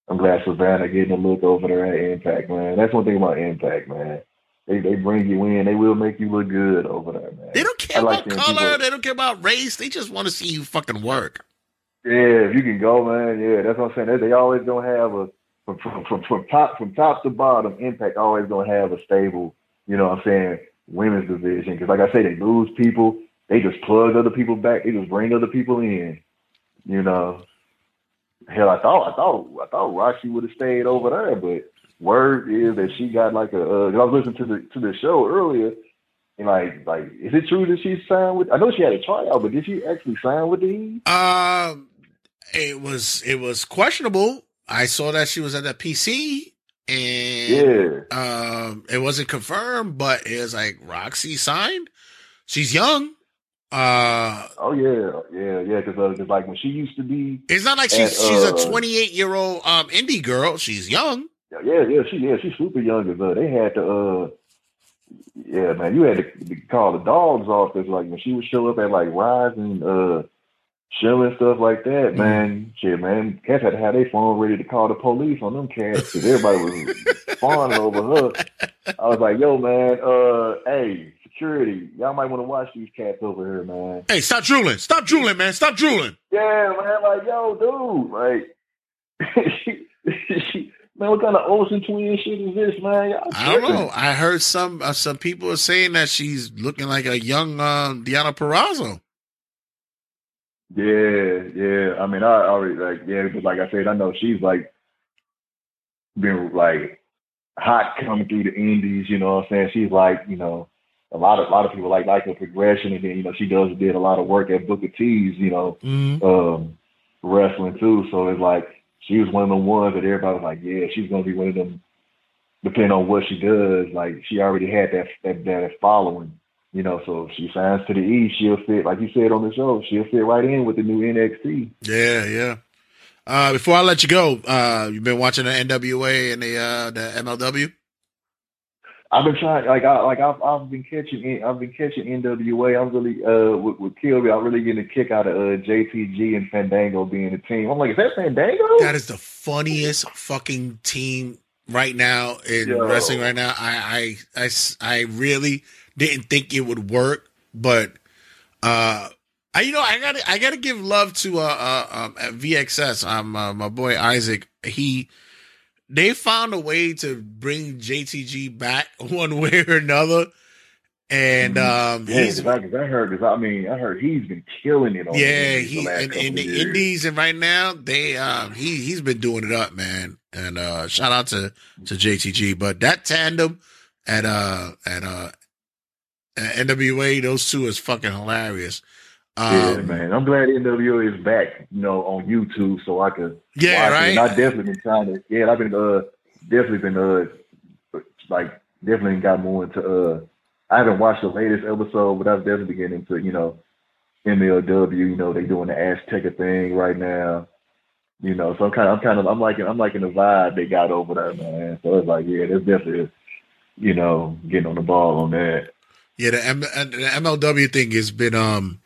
I'm glad Savannah getting a look over there at Impact, man. That's one thing about Impact, man. They they bring you in. They will make you look good over there, man. They don't care like about color. people- They don't care about race. They just want to see you fucking work. Yeah, if you can go, man. Yeah, that's what I'm saying. They, they always gonna have a from, from from from top from top to bottom. Impact always gonna have a stable, you know what I'm saying, women's division. Because like I say, they lose people. They just plug other people back. They just bring other people in. You know. Hell, I thought I thought I thought Roxy would have stayed over there, but word is that she got like a. Uh, I was listening to the to the show earlier, and like like, is it true that she signed with? I know she had a tryout, but did she actually sign with the Heat? Um, it was it was questionable. I saw that she was at the PC, and um, it wasn't confirmed, but it was like Roxy signed. She's young. Uh, Oh yeah, yeah, yeah. Because uh, like when she used to be, it's not like she's at, she's uh, a 28 year old um indie girl. She's young. Yeah, yeah, she yeah she's super young. As uh, they had to, uh, yeah, man, you had to call the dogs off because like when she would show up at like Rise and uh, show and stuff like that, Mm-hmm. man, shit, man, cats had to have their phone ready to call the police on them cats because everybody was fawning over her. I was like, yo, man, uh, hey, security, y'all might want to watch these cats over here, man. Hey, stop drooling. Stop drooling, man. Stop drooling. Yeah, man. Like, yo, dude, like, man, what kind of Olsen twin shit is this, man? Y'all I don't tripping. know. I heard some uh, some people are saying that she's looking like a young uh, Diana Perrazzo. Yeah, yeah. I mean, I already like, yeah, but like I said, I know she's like been like hot coming through the indies. You know what I'm saying? She's like, you know, a lot of a lot of people like like her progression, and then you know she does did a lot of work at Booker T's, you know, um, wrestling too. So it's like she was one of the ones that everybody was like, yeah, she's gonna be one of them. Depending on what she does, like she already had that that, that following. You know, so if she signs to the E, she'll fit, like you said on the show, she'll fit right in with the new NXT. Yeah, yeah. Uh, before I let you go, uh, you've been watching the NWA and the uh, the MLW. I've been trying, like I like I've I've been catching I've been catching NWA. I'm really uh with, with Kilby. I'm really getting a kick out of uh, JTG and Fandango being a team. I'm like, is that Fandango? That is the funniest fucking team right now in Yo. wrestling right now. I, I I I really didn't think it would work, but uh, I, you know, I gotta, I gotta give love to uh, uh um, VXS. Um, uh, my boy Isaac. He, they found a way to bring JTG back one way or another, and um, Yeah, he's I, I heard, cause I mean, I heard he's been killing it yeah, he last in, the indies and right now they um he he's been doing it up, man. And uh shout out to to JTG. But that tandem at uh at uh at NWA, those two is fucking hilarious. yeah, Um, man. I'm glad NWO is back, you know, on YouTube, so I could Yeah, watch it. And right? I definitely been trying to. Yeah, I've been uh definitely been uh like definitely got more into uh. I haven't watched the latest episode, but I've definitely been getting into you know MLW. You know, they doing the Azteca thing right now. You know, so I'm kind of I'm kind of I'm liking I'm liking the vibe they got over there, man. So it's like, yeah, there's definitely you know getting on the ball on that. Yeah, the, M- the MLW thing has been um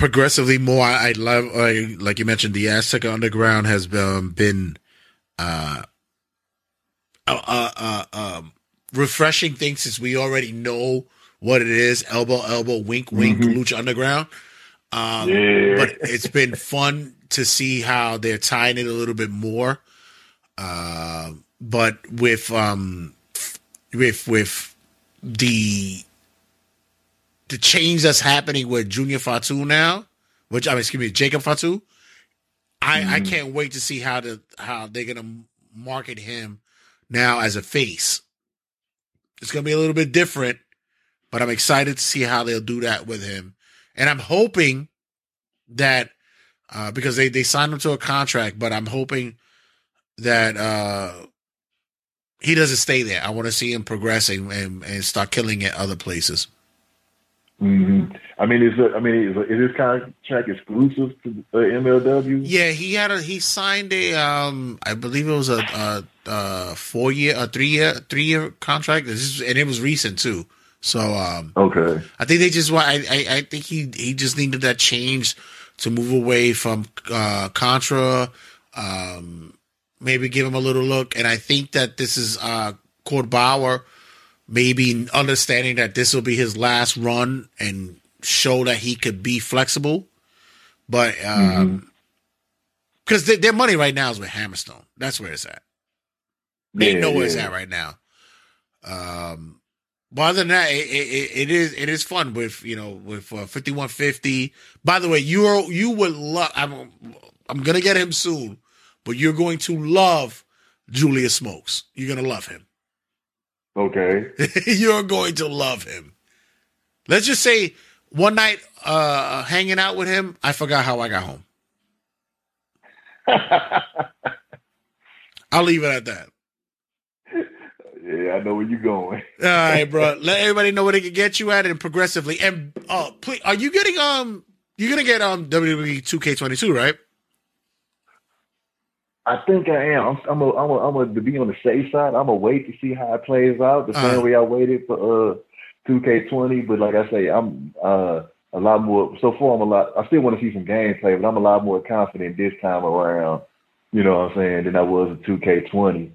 progressively more. I, I love, I, like you mentioned, the Aztec Underground has um, been uh, uh, uh, uh, um, refreshing thing since we already know what it is. Elbow, elbow, wink, wink, Mhm. Lucha Underground. Um, Yeah. But it's been fun to see how they're tying it a little bit more. Uh, but with um, with with the the change that's happening with Junior Fatu now, which I mean, excuse me, Jacob Fatu. I I can't wait to see how the how they're gonna market him now as a face. It's gonna be a little bit different, but I'm excited to see how they'll do that with him, and I'm hoping that uh, because they they signed him to a contract, but I'm hoping that uh, he doesn't stay there. I want to see him progressing and, and start killing at other places. Hmm I mean, is it, I mean, is, is this contract exclusive to uh, MLW? Yeah, he had a he signed a um I believe it was a a, a four year a three year three year contract is- and it was recent too. So um Okay. I think they just want I, I I think he he just needed that change to move away from uh Contra um maybe give him a little look and I think that this is uh Court Bauer maybe understanding that this will be his last run and show that he could be flexible but um because their, their money right now is with Hammerstone. That's where it's at. They Yeah, know where it's at right now. Um, but other than that, it, it, it is it is fun with you know with uh, fifty one fifty. By the way, you are you would love. I'm I'm gonna get him soon, but you're going to love Julius Smokes. You're gonna love him. Okay. you're going to love him. Let's just say one night uh hanging out with him, I forgot how I got home. I'll leave it at that. Yeah, I know where you're going. All right, bro. Let everybody know where they can get you at and progressively. And uh, please, are you getting um? You're gonna get um WWE 2K22, right? I think I am. I'm, I'm a, I'm a, I'm a, to be on the safe side. I'm gonna wait to see how it plays out. The same Uh. way I waited for uh 2K20, but like I say, I'm uh a lot more. So far, I'm a lot. I still want to see some gameplay, but I'm a lot more confident this time around. You know what I'm saying? Than I was in 2K20.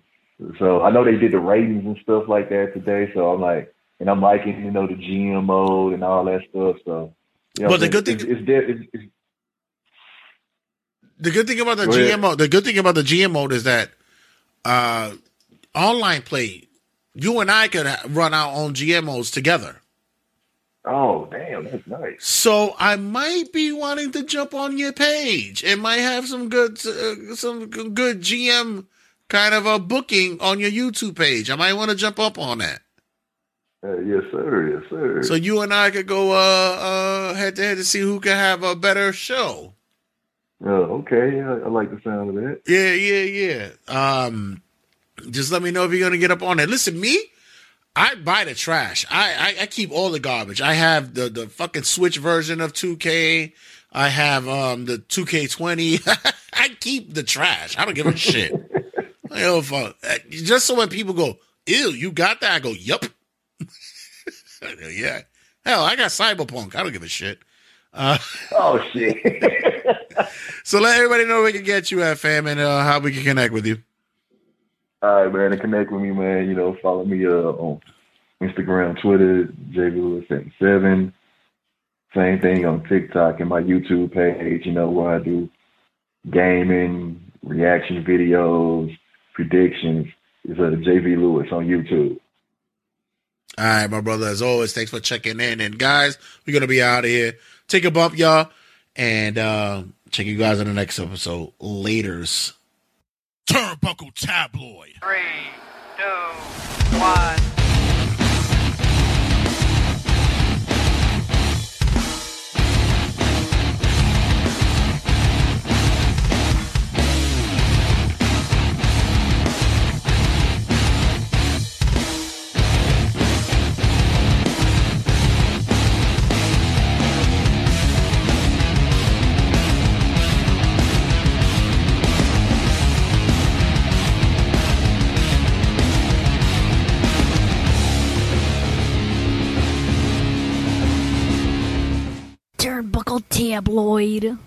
So I know they did the ratings and stuff like that today. So I'm like, and I'm liking you know the GM mode and all that stuff. So, you know, But the good thing- it's, it's, it's The good thing about the Go ahead. GMO, the good thing about the GM mode is that uh, online play, you and I could run our own GMOs together. oh damn, that's nice. So I might be wanting to jump on your page. It might have some good, uh, some good GM kind of a booking on your YouTube page. I might want to jump up on that. Uh, yes, sir. Yes, sir. So you and I could go uh, uh, head to head to see who can have a better show. Oh, okay. I, I like the sound of that. Yeah, yeah, yeah. Um, just let me know if you're gonna get up on it. Listen, me, I buy the trash. I, I I keep all the garbage. I have the the fucking Switch version of 2K. I have um the 2K20. I keep the trash. I don't give a shit. I don't fuck. Uh, Just so when people go, "Ew, you got that?" I go, "Yup." Yeah. Hell, I got Cyberpunk. I don't give a shit. Uh, oh shit. so let everybody know where we can get you at, fam, and uh, how we can connect with you. All right, man. Connect with me, man, you know, follow me uh, on Instagram, Twitter, JVLewis77. Same thing on TikTok and my YouTube page, you know, where I do gaming, reaction videos, predictions. Is uh, JV Lewis on YouTube. All right, my brother. As always, thanks for checking in. And guys, we're gonna be out of here. Take a bump, y'all, and uh, check you guys in the next episode. Later's. Turnbuckle Tabloid. Three, two, one. Turnbuckle Tabloid.